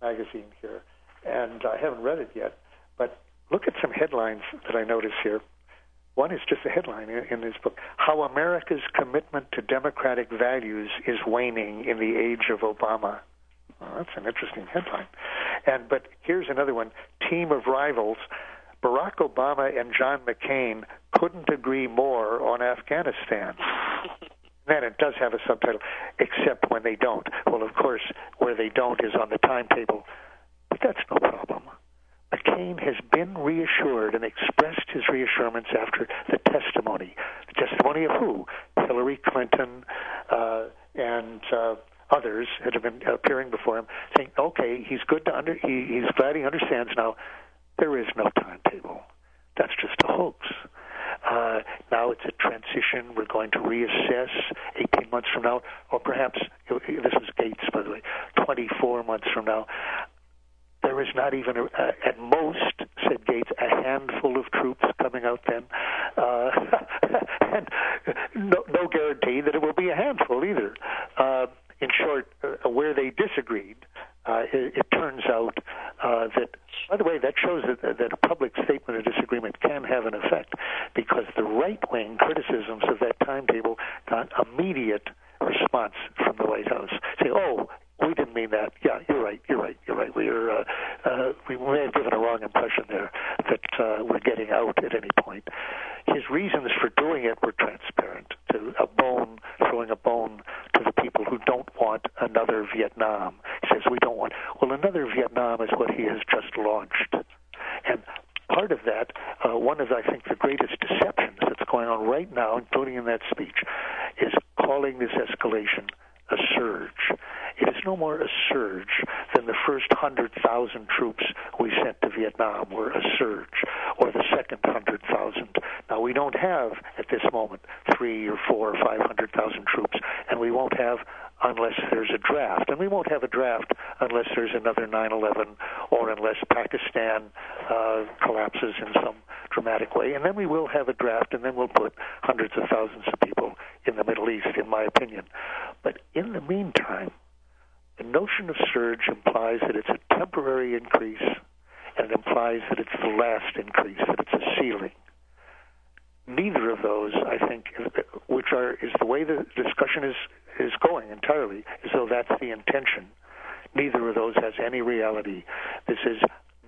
magazine here, and I haven't read it yet. But look at some headlines that I notice here. One is just a headline in, in this book: How America's commitment to democratic values is waning in the age of Obama. Well, that's an interesting headline. And but here's another one: Team of rivals. Barack Obama and John McCain couldn't agree more on Afghanistan. then it does have a subtitle, except when they don't. Well, of course, where they don't is on the timetable, but that's no problem. McCain has been reassured and expressed his reassurance after the testimony. The testimony of who? Hillary Clinton uh, and uh, others that have been appearing before him, saying, "Okay, he's good to under. He, he's glad he understands now. There is no timetable. That's just a hoax." Uh, now it's a transition. We're going to reassess 18 months from now, or perhaps this was Gates, by the way, 24 months from now. There is not even, a, uh, at most, said Gates, a handful of troops coming out then. Uh, and no, no guarantee that it will be a handful either. Uh, in short, uh, where they disagreed, uh, it, it, turns out uh, that, by the way, that shows that, that a public statement of disagreement can have an effect because the right wing criticisms of that timetable got immediate response from the White House. Say, oh, we didn't mean that. Yeah, you're right. You're right. You're right. We are. Uh, uh, we may have given a wrong impression there that uh, we're getting out at any point. His reasons for doing it were transparent. To a bone, throwing a bone to the people who don't want another Vietnam. He says we don't want. Well, another Vietnam is what he has just launched, and part of that, uh, one of I think the greatest deceptions that's going on right now, including in that speech, is calling this escalation a surge. It is no more a surge than the first 100,000 troops we sent to Vietnam were a surge, or the second 100,000. Now, we don't have, at this moment, three or four or 500,000 troops, and we won't have unless there's a draft. And we won't have a draft unless there's another 9 11 or unless Pakistan uh, collapses in some dramatic way. And then we will have a draft, and then we'll put hundreds of thousands of people in the Middle East, in my opinion. But in the meantime, the notion of surge implies that it's a temporary increase, and it implies that it's the last increase, that it's a ceiling. Neither of those, I think, which are is the way the discussion is is going entirely, as though that's the intention. Neither of those has any reality. This is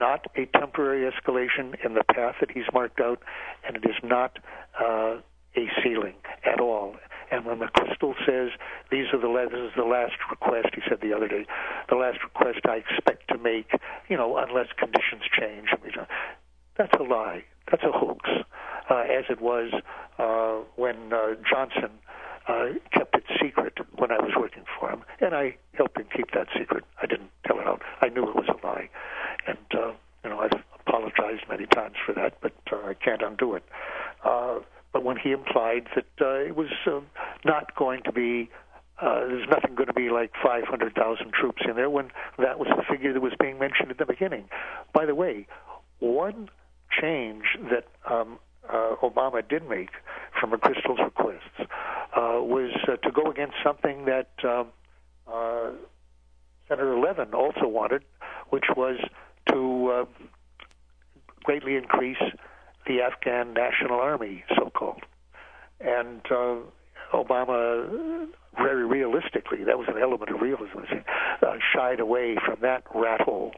not a temporary escalation in the path that he's marked out, and it is not uh, a ceiling at all. And when McChrystal says these are the this is the last request, he said the other day, the last request I expect to make, you know, unless conditions change. That's a lie. That's a hoax, uh, as it was uh, when uh, Johnson uh, kept it when I was working for him, and I helped him keep that secret. I didn't tell it out. I knew it was a lie, and uh, you know I've apologized many times for that, but uh, I can't undo it. Uh, but when he implied that uh, it was uh, not going to be uh, there's nothing going to be like 500,000 troops in there when that was the figure that was being mentioned at the beginning. By the way, one change that um, uh, Obama did make from McChrystal's requests uh, was uh, to go against something that um, uh, Senator Levin also wanted, which was to uh, greatly increase the Afghan National Army, so called. And uh, Obama, very realistically, that was an element of realism, uh, shied away from that rat hole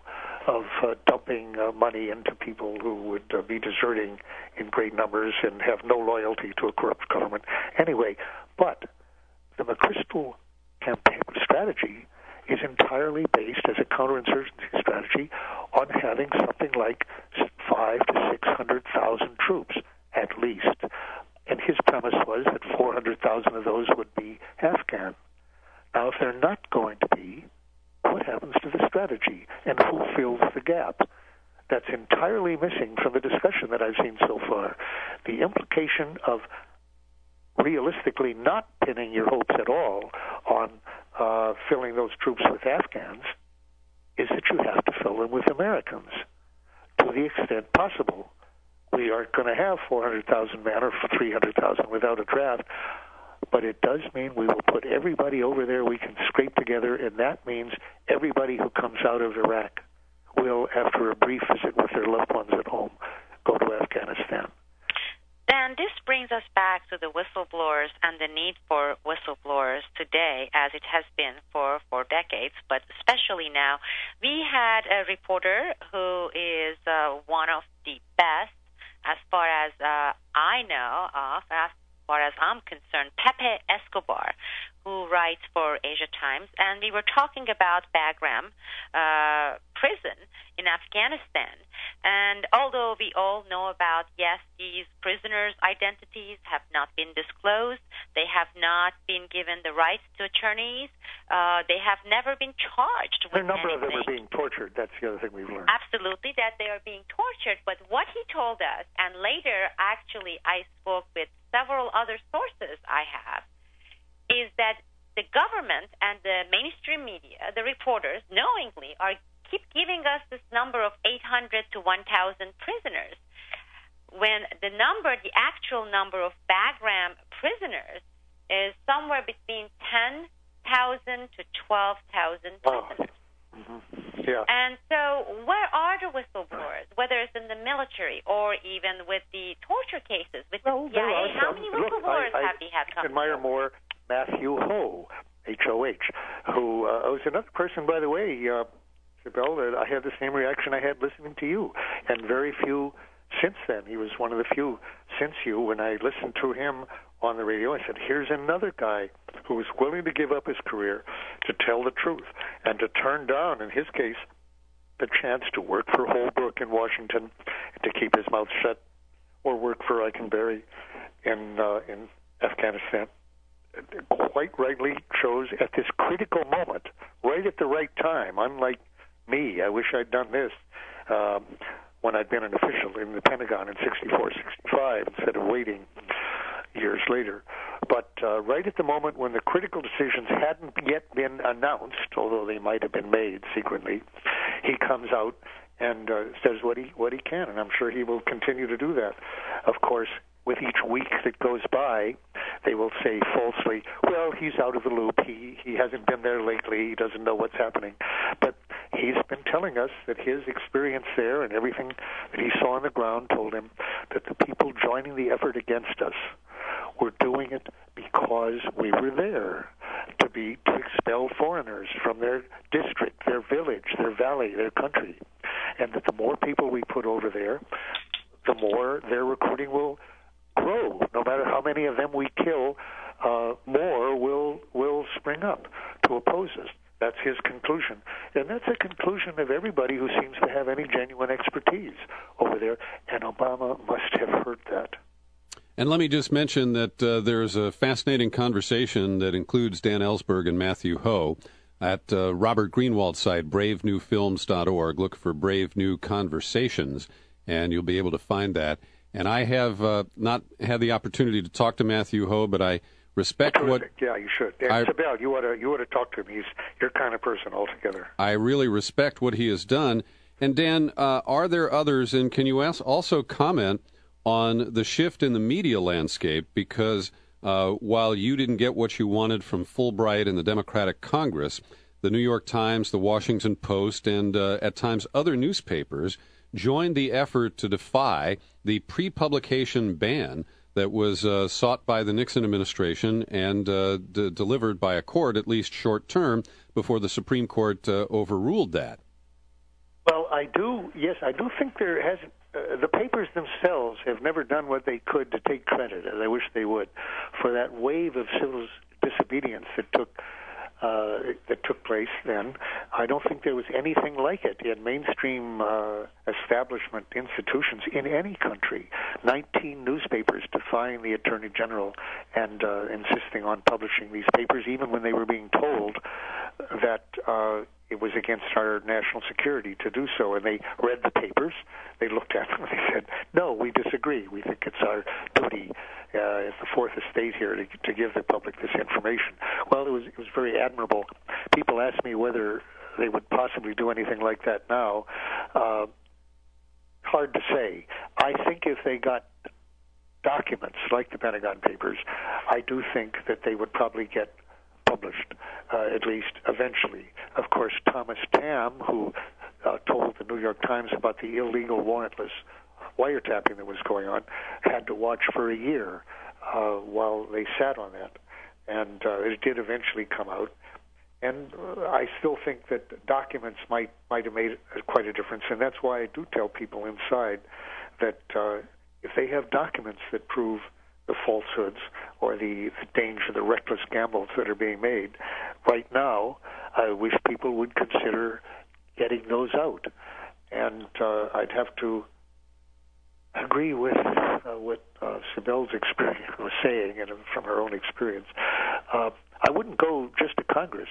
of uh, dumping uh, money into people who would uh, be deserting in great numbers and have no loyalty to a corrupt government. Anyway, but the McChrystal campaign strategy is entirely based as a counterinsurgency strategy on having something like five to six hundred thousand troops at least. And his premise was that 400,000 of those would be Afghan. Now, if they're not going to be, what happens to the strategy and who fills the gap? That's entirely missing from the discussion that I've seen so far. The implication of realistically not pinning your hopes at all on uh, filling those troops with Afghans is that you have to fill them with Americans to the extent possible. We aren't going to have 400,000 men or 300,000 without a draft but it does mean we will put everybody over there we can scrape together, and that means everybody who comes out of Iraq will, after a brief visit with their loved ones at home, go to Afghanistan. And this brings us back to the whistleblowers and the need for whistleblowers today, as it has been for, for decades, but especially now. We had a reporter who is uh, one of the best, as far as uh, I know of, far as I'm concerned, Pepe Escobar, who writes for Asia Times, and we were talking about Bagram uh, prison in Afghanistan. And although we all know about, yes, these prisoners' identities have not been disclosed, they have not been given the rights to attorneys, uh, they have never been charged with A number anything. of them are being tortured. That's the other thing we've learned. Absolutely, that they are being tortured. But what he told us, and later, actually, I spoke with several other sources I have, is that the government and the mainstream media, the reporters, knowingly are keep giving us this number of 800 to 1,000 prisoners, when the number, the actual number of Bagram prisoners, is somewhere between 10,000 to 12,000 prisoners. Mm-hmm. Yeah. And so, where are the whistleblowers, whether it's in the military or even with the torture cases with well, the CIA? How many Look, whistleblowers I, I have we had come admire more Matthew Hoh, H O H, who uh, was another person, by the way, uh, that I had the same reaction I had listening to you, and very few since then. He was one of the few since you when I listened to him on the radio. I said, "Here's another guy who was willing to give up his career to tell the truth and to turn down, in his case, the chance to work for Holbrooke in Washington, to keep his mouth shut, or work for Eikenberry in uh, in Afghanistan." Quite rightly chose at this critical moment, right at the right time. Unlike me, I wish I'd done this um, when I'd been an official in the Pentagon in 64, 65 instead of waiting years later. But uh, right at the moment when the critical decisions hadn't yet been announced, although they might have been made secretly, he comes out and uh, says what he what he can, and I'm sure he will continue to do that. Of course, with each week that goes by, they will say falsely, "Well, he's out of the loop. He he hasn't been there lately. He doesn't know what's happening." But he's been telling us that his experience there and everything that he saw on the ground told him that the people joining the effort against us were doing it because we were there to be to expel foreigners from their district, their village, their valley, their country, and that the more people we put over there, the more their recruiting will grow. No matter how many of them we kill, uh, more will will spring up to oppose us. That's his conclusion. And that's a conclusion of everybody who seems to have any genuine expertise over there. And Obama must have heard that. And let me just mention that uh, there's a fascinating conversation that includes Dan Ellsberg and Matthew Hoh at uh, Robert Greenwald's site, bravenewfilms.org. Look for Brave New Conversations, and you'll be able to find that. And I have uh, not had the opportunity to talk to Matthew Hoh, but I respect what. Yeah, you should. And I, Sibel, you ought to you ought to talk to him. He's your kind of person altogether. I really respect what he has done. And Dan, uh, are there others? And can you also comment on the shift in the media landscape? Because uh, while you didn't get what you wanted from Fulbright and the Democratic Congress, the New York Times, the Washington Post, and uh, at times other newspapers joined the effort to defy the pre-publication ban that was uh, sought by the Nixon administration and uh, d- delivered by a court, at least short term, before the Supreme Court uh, overruled that. Well, I do. Yes, I do think there has. Uh, the papers themselves have never done what they could to take credit, as I wish they would, for that wave of civil disobedience that took uh, that took place then. I don't think there was anything like it in mainstream uh, establishment institutions in any country. 19 newspapers defying the Attorney General and uh, insisting on publishing these papers, even when they were being told that uh, it was against our national security to do so. And they read the papers, they looked at them, and they said, "No, we disagree. We think it's our duty uh, as the fourth estate here to, to give the public this information." Well, it was it was very admirable. People ask me whether they would possibly do anything like that now. Uh, hard to say. I think if they got documents like the Pentagon Papers, I do think that they would probably get published, uh, at least eventually. Of course, Thomas Tamm, who uh, told the New York Times about the illegal warrantless wiretapping that was going on, had to watch for a year uh, while they sat on that. And uh, it did eventually come out. And uh, I still think that documents might might have made quite a difference, and that's why I do tell people inside that uh, if they have documents that prove the falsehoods or the, the danger, the reckless gambles that are being made. Right now, I wish people would consider getting those out. And uh, I'd have to agree with uh, what uh, Sibel's experience was saying, and from her own experience. Uh, I wouldn't go just to Congress.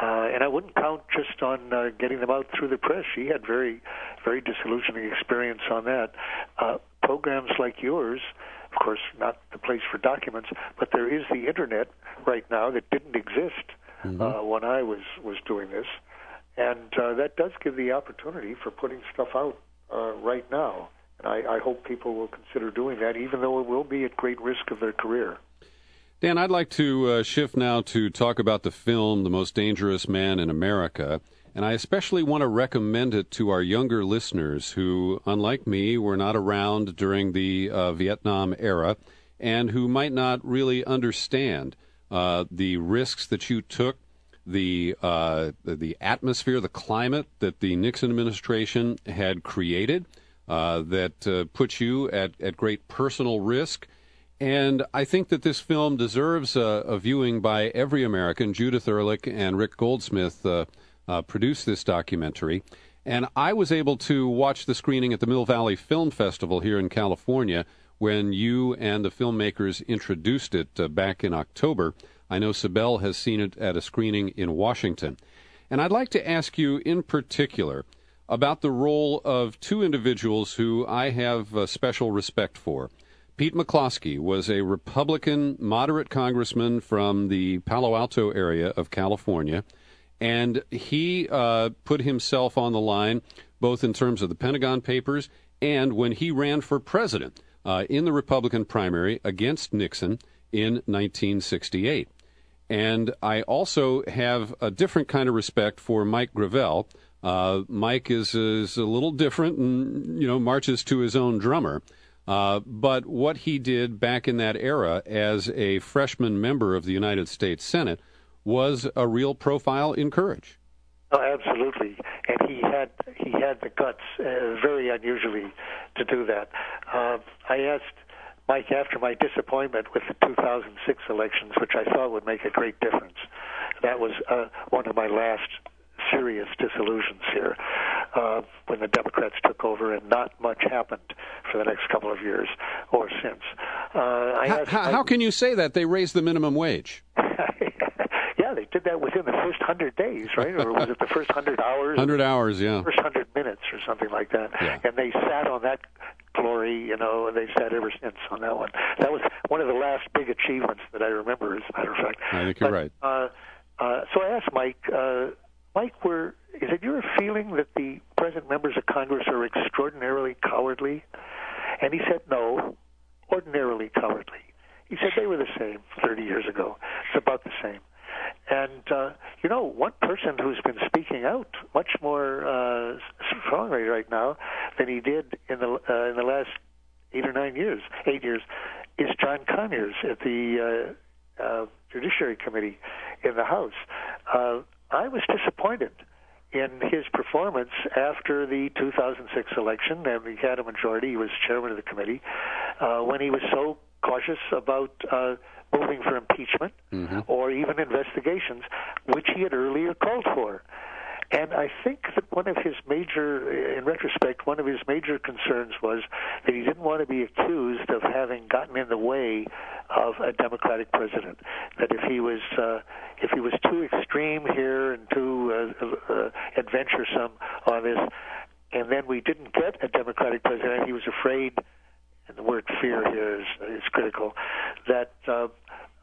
Uh, and I wouldn't count just on uh, getting them out through the press. She had very, very disillusioning experience on that. Uh, programs like yours of course, not the place for documents, but there is the internet right now that didn't exist mm-hmm. uh, when I was was doing this, and uh, that does give the opportunity for putting stuff out uh, right now. And I, I hope people will consider doing that, even though it will be at great risk of their career. Dan, I'd like to uh, shift now to talk about the film "The Most Dangerous Man in America." And I especially want to recommend it to our younger listeners who, unlike me, were not around during the uh, Vietnam era and who might not really understand uh, the risks that you took, the, uh, the atmosphere, the climate that the Nixon administration had created uh, that uh, put you at, at great personal risk. And I think that this film deserves a, a viewing by every American. Judith Ehrlich and Rick Goldsmith uh, produced this documentary. And I was able to watch the screening at the Mill Valley Film Festival here in California, when you and the filmmakers introduced it uh, back in October. I know Sibel has seen it at a screening in Washington. And I'd like to ask you in particular about the role of two individuals who I have uh, special respect for. Pete McCloskey was a Republican moderate congressman from the Palo Alto area of California, and he uh, put himself on the line both in terms of the Pentagon Papers and when he ran for president uh, in the Republican primary against Nixon in 1968. And I also have a different kind of respect for Mike Gravel. Uh, Mike is, is a little different and, you know, marches to his own drummer. Uh, but what he did back in that era as a freshman member of the United States Senate was a real profile in courage. Oh, absolutely, and he had he had the guts, uh, very unusually, to do that. Uh, I asked Mike after my disappointment with the 2006 elections, which I thought would make a great difference. That was uh, one of my last serious disillusions here uh, when the Democrats took over, and not much happened for the next couple of years or since. Uh, how, asked, how, how can you say that they raised the minimum wage? did that within the first hundred days, right? or was it the first hundred hours? Hundred hours, yeah. First hundred minutes, or something like that. Yeah. And they sat on that glory, you know, and they've sat ever since on that one. That was one of the last big achievements that I remember, as a matter of fact. I think you're but, right. Uh, uh, so I asked Mike, uh, Mike, were is it your feeling that the present members of Congress are extraordinarily cowardly? And he said, no, ordinarily cowardly. He said they were the same 30 years ago. It's about the same. And uh, you know, one person who's been speaking out much more uh, strongly right now than he did in the uh, in the last eight or nine years, eight years, is John Conyers at the uh, uh, Judiciary Committee in the House. Uh, I was disappointed in his performance after the 2006 election, and he had a majority. He was chairman of the committee uh, when he was so cautious about uh, moving for impeachment mm-hmm. or even investigations, which he had earlier called for. And I think that one of his major, in retrospect, one of his major concerns was that he didn't want to be accused of having gotten in the way of a Democratic president. That if he was, uh, if he was too extreme here and too uh, uh, adventuresome on this, and then we didn't get a Democratic president, he was afraid and the word fear here is, is critical, that uh,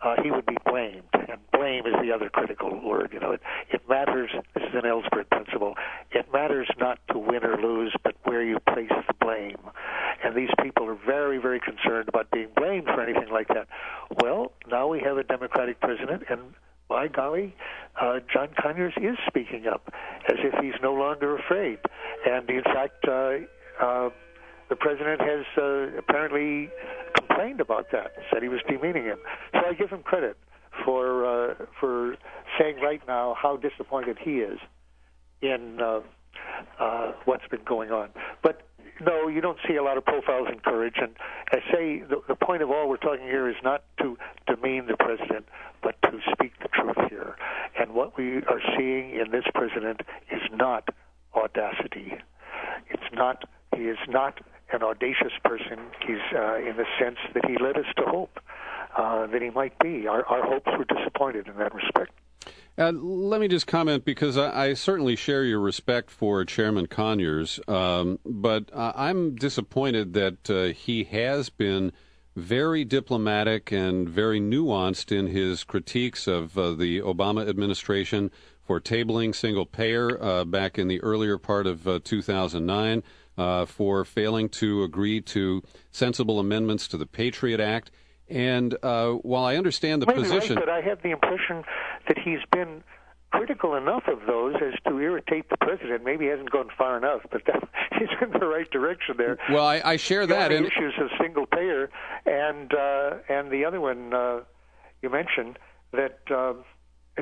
uh, he would be blamed. And blame is the other critical word. You know, it, it matters. This is an Ellsberg principle. It matters not to win or lose, but where you place the blame. And these people are very, very concerned about being blamed for anything like that. Well, now we have a Democratic president, and by golly, uh, John Conyers is speaking up as if he's no longer afraid. And in fact, uh, uh, the president has uh, apparently complained about that, said he was demeaning him. So I give him credit for uh, for saying right now how disappointed he is in uh, uh, what's been going on. But no, you don't see a lot of profiles in courage. And I say the, the point of all we're talking here is not to demean the president, but to speak the truth here. And what we are seeing in this president is not audacity. It's not. He is not an audacious person. He's uh, in the sense that he led us to hope uh, that he might be. Our, our hopes were disappointed in that respect. Uh, let me just comment because I, I, certainly share your respect for Chairman Conyers, um, but uh, I'm disappointed that uh, he has been very diplomatic and very nuanced in his critiques of uh, the Obama administration for tabling single payer uh, back in the earlier part of uh, 2009 uh, for failing to agree to sensible amendments to the Patriot Act. And uh, while I understand the Maybe position, right, but I have the impression that he's been critical enough of those as to irritate the president. Maybe he hasn't gone far enough, but that, he's in the right direction there. Well, I, I share that. The issues of single payer and uh, and the other one uh, you mentioned that. Uh,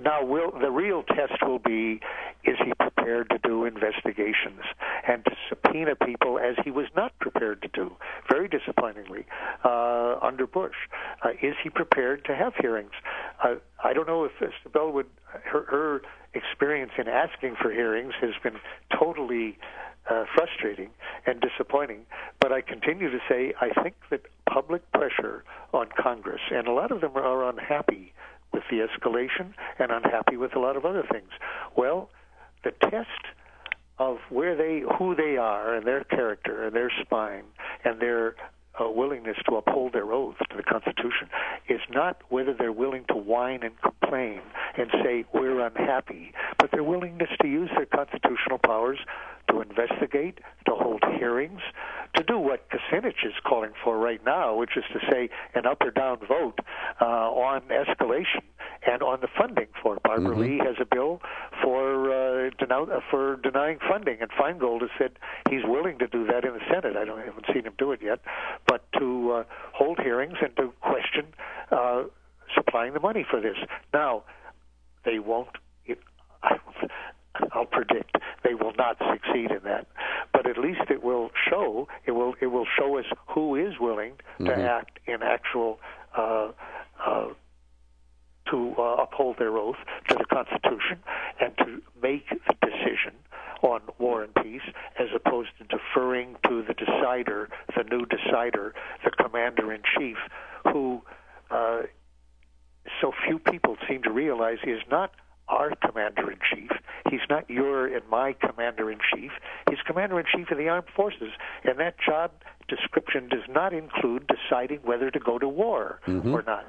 now, will the real test will be: is he prepared to do investigations and to subpoena people as he was not prepared to do? Very disappointingly, uh, under Bush, uh, is he prepared to have hearings? Uh, I don't know if Sibel would her, her experience in asking for hearings has been totally uh, frustrating and disappointing. But I continue to say I think that public pressure on Congress, and a lot of them are unhappy with the escalation and unhappy with a lot of other things. Well, the test of where they, who they are, and their character, and their spine, and their uh, willingness to uphold their oath to the Constitution is not whether they're willing to whine and complain and say we're unhappy, but their willingness to use their constitutional powers to investigate, to hold hearings, to do what Kucinich is calling for right now, which is to say an up or down vote uh, on escalation and on the funding for it. Barbara Mhm. Lee has a bill for uh, denou- uh, for denying funding, and Feingold has said he's willing to do that in the Senate. I don't I haven't seen him do it yet, but to uh, hold hearings and to question uh, supplying the money for this. Now, they won't. It, I, I'll predict they will not succeed in that, but at least it will show it will it will show us who is willing to Mhm. act in actual. Uh, uh, to uh, uphold their oath to the Constitution and to make the decision on war and peace as opposed to deferring to the decider, the new decider, the commander in chief, who uh, so few people seem to realize is not our commander in chief. He's not your and my commander in chief. He's commander in chief of the armed forces, and that job description does not include deciding whether to go to war or not.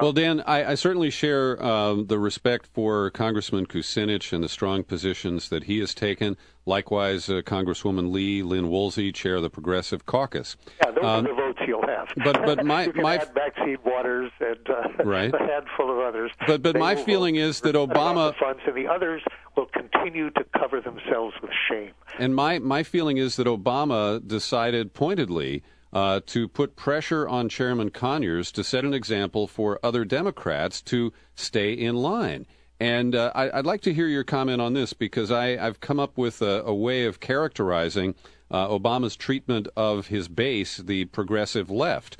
Well, Dan, I, I certainly share um, the respect for Congressman Kucinich and the strong positions that he has taken. Likewise, uh, Congresswoman Lee Lynn Woolsey, chair of the Progressive Caucus. Yeah, those Um, are the votes you'll have. but- but my- you can my- add Maxine Waters and uh, Right. a handful of others. But- but They my feeling is that for cutting off Obama- funds, and the others will continue to cover themselves with shame. And my, my feeling is that Obama decided pointedly uh, to put pressure on Chairman Conyers to set an example for other Democrats to stay in line. And uh, I, I'd like to hear your comment on this because I, I've come up with a, a way of characterizing uh, Obama's treatment of his base, the progressive left.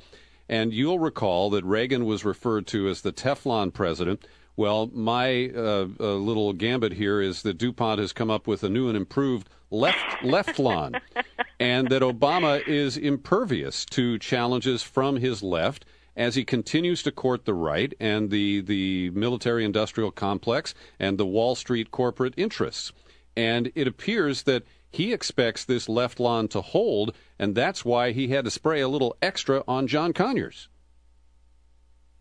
And you'll recall that Reagan was referred to as the Teflon president. Well, my uh, uh, little gambit here is that DuPont has come up with a new and improved left left lawn, and that Obama is impervious to challenges from his left as he continues to court the right and the the military industrial complex and the Wall Street corporate interests. And it appears that he expects this left lawn to hold, and that's why he had to spray a little extra on John Conyers.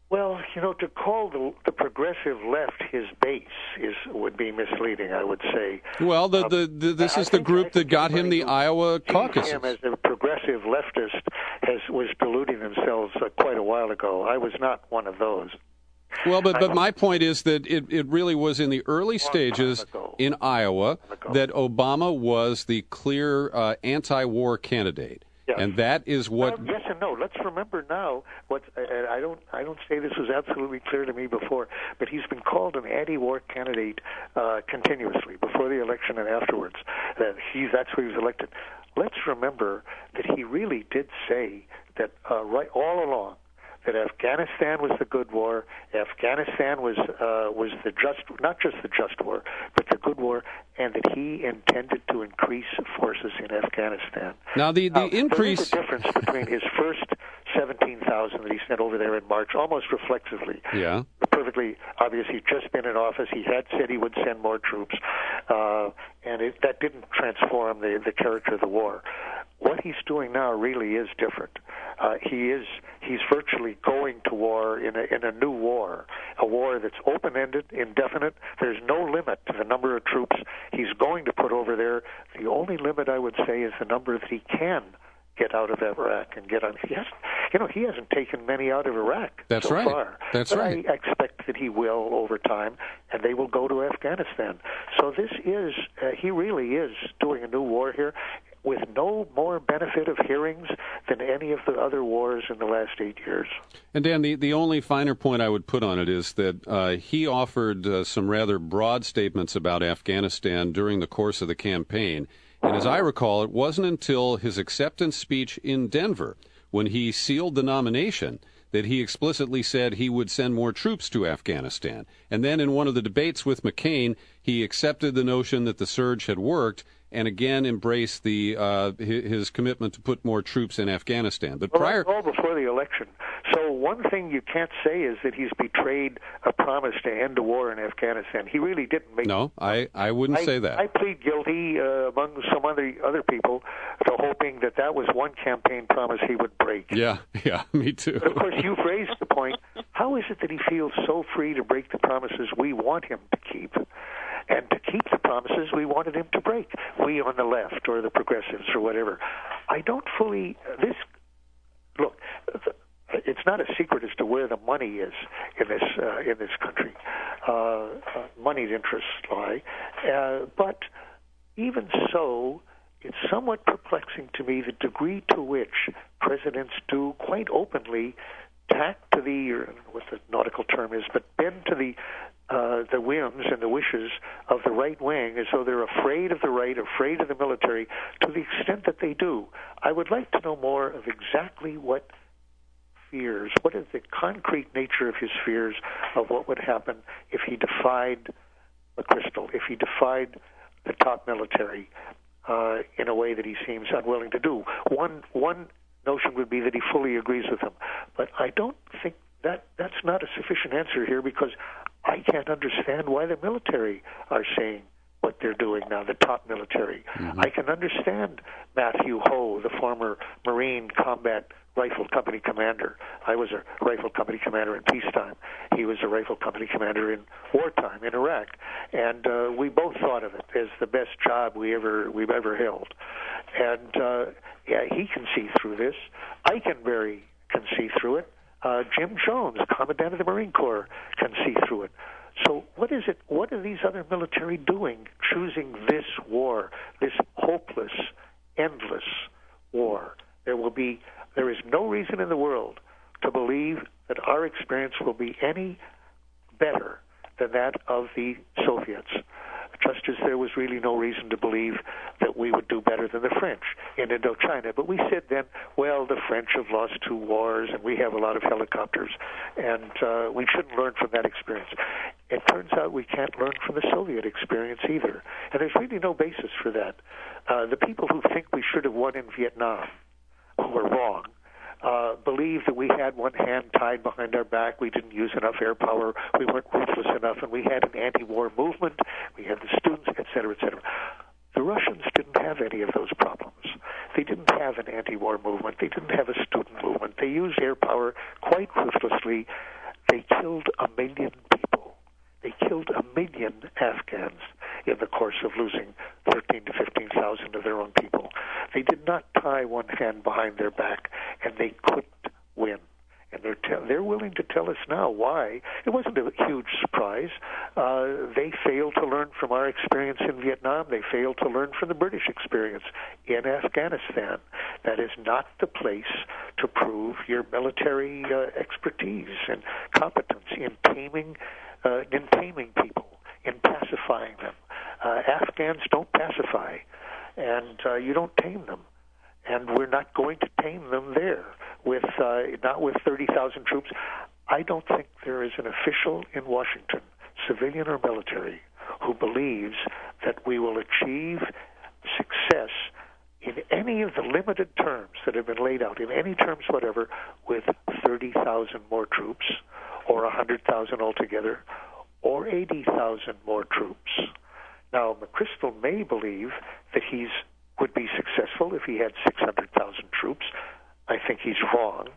Well, you know, to call the, the progressive left his base is would be misleading. I would say. Well, the, Um, the, the this I is the group that got him the Iowa sees caucuses. Him as a progressive leftist has was deluding themselves uh, quite a while ago. I was not one of those. Well, but but my point is that it, it really was in the early stages in Iowa that Obama was the clear uh, anti-war candidate, And that is what. Well, yes and no. Let's remember now what I don't. I don't say this was absolutely clear to me before, but he's been called an anti-war candidate uh, continuously before the election and afterwards. That he's that's why he was elected. Let's remember that he really did say that uh, right all along that Afghanistan was the good war. Afghanistan was uh, was the just, not just the just war, but the good war, and that he intended to increase forces in Afghanistan. Now the the increase. A difference between his first 17,000 that he sent over there in March, almost reflexively. Yeah. Perfectly obvious. He'd just been in office. He had said he would send more troops, uh, and it, that didn't transform the, the character of the war. What he's doing now really is different. Uh, he is he's virtually going to war in a, in a new war, a war that's open-ended, indefinite. There's no limit to the number of troops he's going to put over there. The only limit I would say is the number that he can get out of Iraq and get on. He has, you know, he hasn't taken many out of Iraq That's so right. far. That's right. but right. I expect that he will over time, and they will go to Afghanistan. So this is uh, he really is doing a new war here. With no more benefit of hearings than any of the other wars in the last eight years. And Dan, the, the only finer point I would put on it is that uh, he offered uh, some rather broad statements about Afghanistan during the course of the campaign. And as I recall, it wasn't until his acceptance speech in Denver, when he sealed the nomination, that he explicitly said he would send more troops to Afghanistan. And then in one of the debates with McCain, he accepted the notion that the surge had worked and again embrace the uh, his commitment to put more troops in Afghanistan. But well, prior, all before the election. So one thing you can't say is that he's betrayed a promise to end the war in Afghanistan. He really didn't make. No, I I wouldn't I, say that. I plead guilty uh, among some other other people to hoping that that was one campaign promise he would break. Yeah, yeah, me too. But of course, you've raised the point. How is it that he feels so free to break the promises we want him to keep? And to keep the promises we wanted him to break. We on the left or the progressives or whatever. I don't fully this look. It's not a secret as to where the money is in this uh, in this country. Uh, uh, moneyed interests lie, uh, but even so, it's somewhat perplexing to me the degree to which presidents do quite openly tack to the, what the nautical term is, but bend to the uh, the whims and the wishes of the right wing as though they're afraid of the right, afraid of the military, to the extent that they do. I would like to know more of exactly what fears, what is the concrete nature of his fears of what would happen if he defied McChrystal, if he defied the top military uh, in a way that he seems unwilling to do. One one notion would be that he fully agrees with them, but I don't think that that's not a sufficient answer here because I can't understand why the military are saying what they're doing now, the top military. Mm-hmm. I can understand Matthew Hoh, the former Marine Combat Rifle Company commander. I was a rifle company commander in peacetime. He was a rifle company commander in wartime in Iraq, and uh, we both thought of it as the best job we ever we've ever held. And uh, yeah, he can see through this. I can very can see through it. Uh, Jim Jones, Commandant of the Marine Corps, can see through it. So, what is it? What are these other military doing, choosing this war, this hopeless, endless war? There will be, there is no reason in the world to believe that our experience will be any better than that of the Soviets just as there was really no reason to believe that we would do better than the French in Indochina. But we said then, well, the French have lost two wars, and we have a lot of helicopters, and uh, we shouldn't learn from that experience. It turns out we can't learn from the Soviet experience either, and there's really no basis for that. Uh, the people who think we should have won in Vietnam were wrong uh, believe that we had one hand tied behind our back. We didn't use enough air power. We weren't ruthless enough, and we had an anti-war movement. We had the students, et cetera, et cetera. The Russians didn't have any of those problems. They didn't have an anti-war movement. They didn't have a student movement. They used air power quite ruthlessly. They killed a million people. They killed a million Afghans in the course of losing 13 to 15,000 of their own people. They did not tie one hand behind their back, and they couldn't win. And they're te- they're willing to tell us now why. It wasn't a huge surprise. Uh, they failed to learn from our experience in Vietnam. They failed to learn from the British experience in Afghanistan. That is not the place to prove your military uh, expertise and competence in taming uh, in taming people, in pacifying them. Uh, Afghans don't pacify, and uh, you don't tame them, and we're not going to tame them there with uh, not with 30,000 troops. I don't think there is an official in Washington, civilian or military, who believes that we will achieve success in any of the limited terms that have been laid out, in any terms whatever, with 30,000 more troops, or 100,000 altogether, or 80,000 more troops. Now, McChrystal may believe that he's would be successful if he had 600,000 troops. I think he's wrong,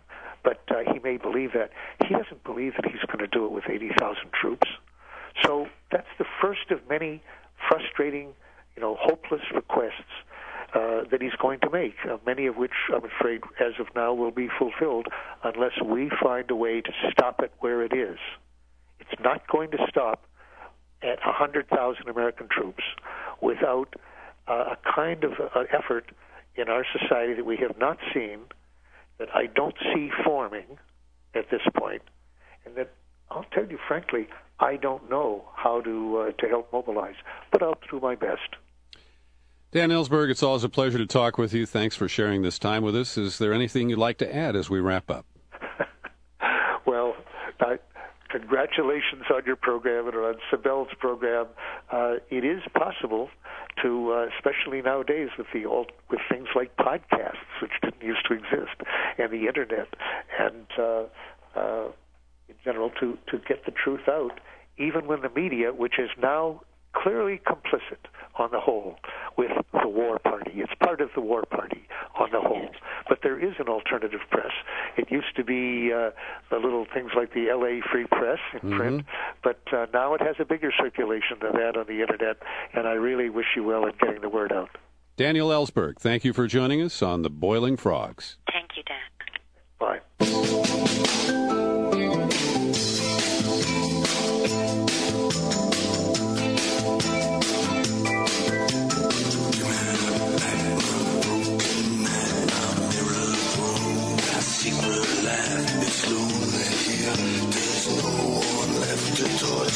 but uh, he may believe that. He doesn't believe that he's going to do it with 80,000 troops. So that's the first of many frustrating, you know, hopeless requests uh, that he's going to make, uh, many of which I'm afraid, as of now, will be fulfilled unless we find a way to stop it where it is. It's not going to stop at 100,000 American troops without uh, a kind of uh, effort in our society that we have not seen, that I don't see forming at this point, and that I'll tell you frankly, I don't know how to uh, to help mobilize, but I'll do my best. Dan Ellsberg, it's always a pleasure to talk with you. Thanks for sharing this time with us. Is there anything you'd like to add as we wrap up? well, I, congratulations on your program and on Sibel's program. Uh, it is possible to, uh, especially nowadays with the old, with things like podcasts, which didn't used to exist, and the internet, and uh, uh, in general, to to get the truth out, even when the media, which is now clearly complicit on the whole with the war party. It's part of the war party on the whole. But there is an alternative press. It used to be uh, the little things like the LA Free Press in Mhm. print, but uh, now it has a bigger circulation than that on the internet, and I really wish you well in getting the word out. Daniel Ellsberg, thank you for joining us on the Boiling Frogs. Thank you, Dan. Bye.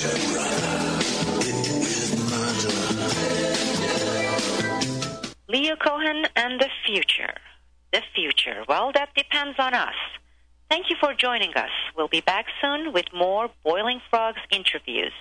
Leo Cohen and the future. The future. Well, that depends on us. Thank you for joining us. We'll be back soon with more Boiling Frogs interviews.